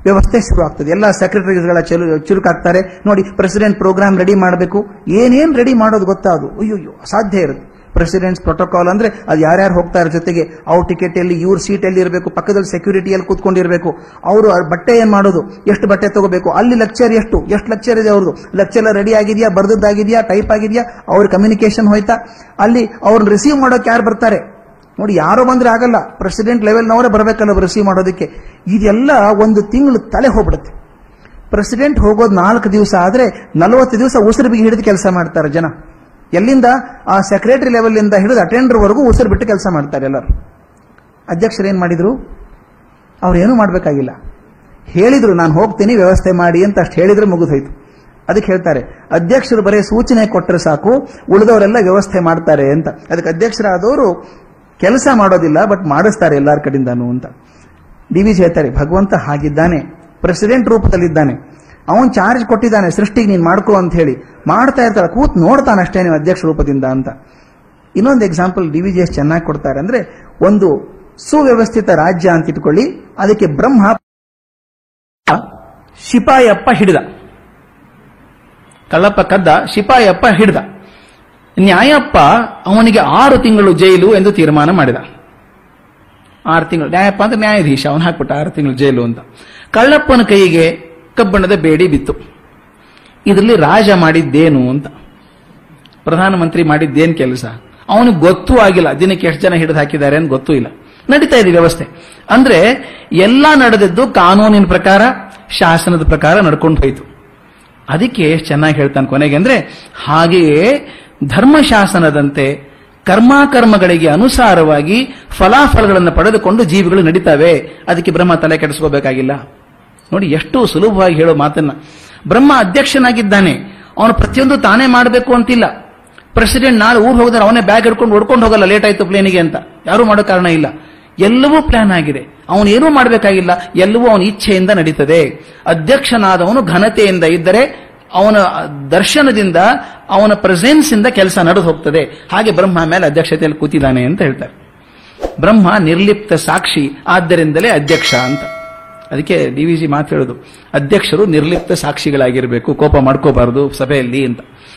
A: ವ್ಯವಸ್ಥೆ ಶುರು ಆಗ್ತದೆ. ಎಲ್ಲ ಸೆಕ್ರೆಟರಿಗಳ ಚಲು, ಚುರುಕಾಗ್ತಾರೆ. ನೋಡಿ ಪ್ರೆಸಿಡೆಂಟ್ ಪ್ರೋಗ್ರಾಮ್ ರೆಡಿ ಮಾಡಬೇಕು. ಏನೇನು ರೆಡಿ ಮಾಡೋದು ಗೊತ್ತಾ ಅದು? ಅಯ್ಯೋ ಅಸಾಧ್ಯ ಇರುತ್ತೆ. ಪ್ರೆಸಿಡೆಂಟ್ಸ್ ಪ್ರೋಟೋಕಾಲ್ ಅಂದ್ರೆ ಅದು ಯಾರ್ಯಾರು ಹೋಗ್ತಾರೆ ಜೊತೆಗೆ, ಅವ್ರ ಟಿಕೆಟ್ ಎಲ್ಲಿ ಇವ್ರ ಸೀಟ್ ಎಲ್ಲಿ ಇರಬೇಕು, ಪಕ್ಕದಲ್ಲಿ ಸೆಕ್ಯೂರಿಟಿಯಲ್ಲಿ ಕೂತ್ಕೊಂಡಿರಬೇಕು. ಅವರು ಬಟ್ಟೆ ಏನ್ ಮಾಡೋದು? ಎಷ್ಟು ಬಟ್ಟೆ ತಗೋಬೇಕು? ಅಲ್ಲಿ ಲೆಕ್ಚರ್ ಎಷ್ಟು? ಎಷ್ಟು ಲೆಕ್ಚರ್ ಇದೆ ಅವ್ರದ್ದು? ಲೆಕ್ಚರ್ ರೆಡಿ ಆಗಿದೆಯಾ? ಬರ್ದದ್ದಾಗಿದೆಯಾ? ಟೈಪ್ ಆಗಿದೆಯಾ? ಅವ್ರ ಕಮ್ಯುನಿಕೇಶನ್ ಹೋಯ್ತಾ? ಅಲ್ಲಿ ಅವ್ರನ್ನ ರಿಸೀವ್ ಮಾಡೋಕೆ ಯಾರು ಬರ್ತಾರೆ? ನೋಡಿ, ಯಾರು ಬಂದ್ರೆ ಆಗಲ್ಲ. ಪ್ರೆಸಿಡೆಂಟ್ ಲೆವೆಲ್ನವರೇ ಬರಬೇಕಲ್ಲ ರಿಸೀವ್ ಮಾಡೋದಕ್ಕೆ. ಇದೆಲ್ಲ ಒಂದು ತಿಂಗಳು ತಲೆ ಹೋಗ್ಬಿಡುತ್ತೆ. ಪ್ರೆಸಿಡೆಂಟ್ ಹೋಗೋದು ನಾಲ್ಕು ದಿವಸ ಆದ್ರೆ ನಲವತ್ತು ದಿವಸ ಉಸಿರು ಬಿಗಿ ಹಿಡಿದು ಕೆಲಸ ಮಾಡ್ತಾರೆ ಜನ. ಎಲ್ಲಿಂದ? ಆ ಸೆಕ್ರೆಟರಿ ಲೆವೆಲ್ ಇಂದ ಹಿಡಿದು ಅಟೆಂಡರ್ ವರೆಗೂ ಉಸಿರು ಬಿಟ್ಟು ಕೆಲಸ ಮಾಡ್ತಾರೆ ಎಲ್ಲರೂ. ಅಧ್ಯಕ್ಷರು ಏನು ಮಾಡಿದ್ರು? ಅವ್ರು ಏನೂ ಮಾಡಬೇಕಾಗಿಲ್ಲ. ಹೇಳಿದರು, ನಾನು ಹೋಗ್ತೀನಿ, ವ್ಯವಸ್ಥೆ ಮಾಡಿ ಅಂತ ಅಷ್ಟು ಹೇಳಿದ್ರೆ ಮುಗಿದೋಯ್ತು. ಅದಕ್ಕೆ ಹೇಳ್ತಾರೆ, ಅಧ್ಯಕ್ಷರು ಬರೀ ಸೂಚನೆ ಕೊಟ್ಟರೆ ಸಾಕು, ಉಳಿದವರೆಲ್ಲ ವ್ಯವಸ್ಥೆ ಮಾಡ್ತಾರೆ ಅಂತ. ಅದಕ್ಕೆ ಅಧ್ಯಕ್ಷರಾದವರು ಕೆಲಸ ಮಾಡೋದಿಲ್ಲ, ಬಟ್ ಮಾಡಿಸ್ತಾರೆ ಎಲ್ಲಾರ ಕಡೆಯಿಂದಾನು ಅಂತ. ಡಿ ವಿಜಿ ಹೇಳ್ತಾರೆ, ಭಗವಂತ ಹಾಗಿದ್ದಾನೆ ಪ್ರೆಸಿಡೆಂಟ್ ರೂಪದಲ್ಲಿದ್ದಾನೆ. ಅವನ್ ಚಾರ್ಜ್ ಕೊಟ್ಟಿದ್ದಾನೆ, ಸೃಷ್ಟಿಗೆ ನೀನ್ ಮಾಡ್ಕೋ ಅಂತ ಹೇಳಿ. ಮಾಡ್ತಾ ಇರ್ತಾಳೆ, ಕೂತ್ ನೋಡ್ತಾನೆ ಅಷ್ಟೇ ನೀವು ಅಧ್ಯಕ್ಷ ರೂಪದಿಂದ ಅಂತ. ಇನ್ನೊಂದು ಎಕ್ಸಾಂಪಲ್ ಡಿ ವಿ ಎಸ್ ಚೆನ್ನಾಗಿ ಕೊಡ್ತಾರೆ ಅಂದ್ರೆ ಒಂದು ಸುವ್ಯವಸ್ಥಿತ ರಾಜ್ಯ ಅಂತ ಇಟ್ಕೊಳ್ಳಿ, ಅದಕ್ಕೆ ಬ್ರಹ್ಮ ಶಿಪಾಯಪ್ಪ ಹಿಡಿದ. ಕಳ್ಳಪ್ಪ ಕದ್ದ, ಶಿಪಾಯಪ್ಪ ಹಿಡಿದ. ನ್ಯಾಯಪ್ಪ ಅವನಿಗೆ ಆರು ತಿಂಗಳು ಜೈಲು ಎಂದು ತೀರ್ಮಾನ ಮಾಡಿದ. ಆರು ತಿಂಗಳು. ನ್ಯಾಯಪ್ಪ ಅಂದ್ರೆ ನ್ಯಾಯಾಧೀಶ, ಅವನು ಹಾಕ್ಬಿಟ್ಟ ಆರು ತಿಂಗಳು ಜೈಲು ಅಂತ. ಕಳ್ಳಪ್ಪನ ಕೈಗೆ ಕಬ್ಬಣದ ಬೇಡಿ ಬಿತ್ತು. ಇದರಲ್ಲಿ ರಾಜ ಮಾಡಿದ್ದೇನು ಅಂತ. ಪ್ರಧಾನಮಂತ್ರಿ ಮಾಡಿದ್ದೇನು ಕೆಲಸ? ಅವನಿಗೆ ಗೊತ್ತೂ ಆಗಿಲ್ಲ. ದಿನಕ್ಕೆ ಎಷ್ಟು ಜನ ಹಿಡಿದು ಹಾಕಿದ್ದಾರೆ ಅಂತ ಗೊತ್ತೂ ಇಲ್ಲ. ನಡೀತಾ ಇದೆ ವ್ಯವಸ್ಥೆ. ಅಂದ್ರೆ ಎಲ್ಲ ನಡೆದದ್ದು ಕಾನೂನಿನ ಪ್ರಕಾರ, ಶಾಸನದ ಪ್ರಕಾರ ನಡ್ಕೊಂಡು ಹೋಯಿತು. ಅದಕ್ಕೆ ಚೆನ್ನಾಗಿ ಹೇಳ್ತಾನೆ ಕೊನೆಗೆ ಅಂದ್ರೆ, ಹಾಗೆಯೇ ಧರ್ಮಶಾಸನದಂತೆ ಕರ್ಮಾಕರ್ಮಗಳಿಗೆ ಅನುಸಾರವಾಗಿ ಫಲಾಫಲಗಳನ್ನು ಪಡೆದುಕೊಂಡು ಜೀವಿಗಳು ನಡೀತವೆ. ಅದಕ್ಕೆ ಬ್ರಹ್ಮ ತಲೆ ಕೆಡಿಸ್ಕೋಬೇಕಾಗಿಲ್ಲ. ನೋಡಿ, ಎಷ್ಟು ಸುಲಭವಾಗಿ ಹೇಳೋ ಮಾತನ್ನ. ಬ್ರಹ್ಮ ಅಧ್ಯಕ್ಷನಾಗಿದ್ದಾನೆ. ಅವನು ಪ್ರತಿಯೊಂದು ತಾನೇ ಮಾಡಬೇಕು ಅಂತಿಲ್ಲ. ಪ್ರೆಸಿಡೆಂಟ್ ನಾಳೆ ಊರು ಹೋಗಿದ್ರೆ, ಅವನೇ ಬ್ಯಾಗ್ ಹಿಡ್ಕೊಂಡು ಹೊಡ್ಕೊಂಡು ಹೋಗಲ್ಲ ಲೇಟ್ ಆಯ್ತು ಪ್ಲೇನಿಗೆ ಅಂತ. ಯಾರು ಮಾಡೋ ಕಾರಣ ಇಲ್ಲ. ಎಲ್ಲವೂ ಪ್ಲಾನ್ ಆಗಿದೆ. ಅವನು ಏನೂ ಮಾಡಬೇಕಾಗಿಲ್ಲ. ಎಲ್ಲವೂ ಅವನ ಇಚ್ಛೆಯಿಂದ ನಡೀತದೆ. ಅಧ್ಯಕ್ಷನಾದವನು ಘನತೆಯಿಂದ ಇದ್ದರೆ, ಅವನ ದರ್ಶನದಿಂದ, ಅವನ ಪ್ರೆಸೆನ್ಸ್ ಇಂದ ಕೆಲಸ ನಡೆದು ಹೋಗ್ತದೆ. ಹಾಗೆ ಬ್ರಹ್ಮ ಮೇಲೆ ಅಧ್ಯಕ್ಷತೆಯಲ್ಲಿ ಕೂತಿದ್ದಾನೆ ಅಂತ ಹೇಳ್ತಾರೆ. ಬ್ರಹ್ಮ ನಿರ್ಲಿಪ್ತ ಸಾಕ್ಷಿ, ಆದ್ದರಿಂದಲೇ ಅಧ್ಯಕ್ಷ ಅಂತ. ಅದಕ್ಕೆ ಡಿ ವಿ ಜಿ ಮಾತು ಹೇಳೋದು ಅಧ್ಯಕ್ಷರು ನಿರ್ಲಿಪ್ತ ಸಾಕ್ಷಿಗಳಾಗಿರಬೇಕು. ಕೋಪ ಮಾಡ್ಕೋಬಾರದು ಸಭೆಯಲ್ಲಿ ಅಂತ.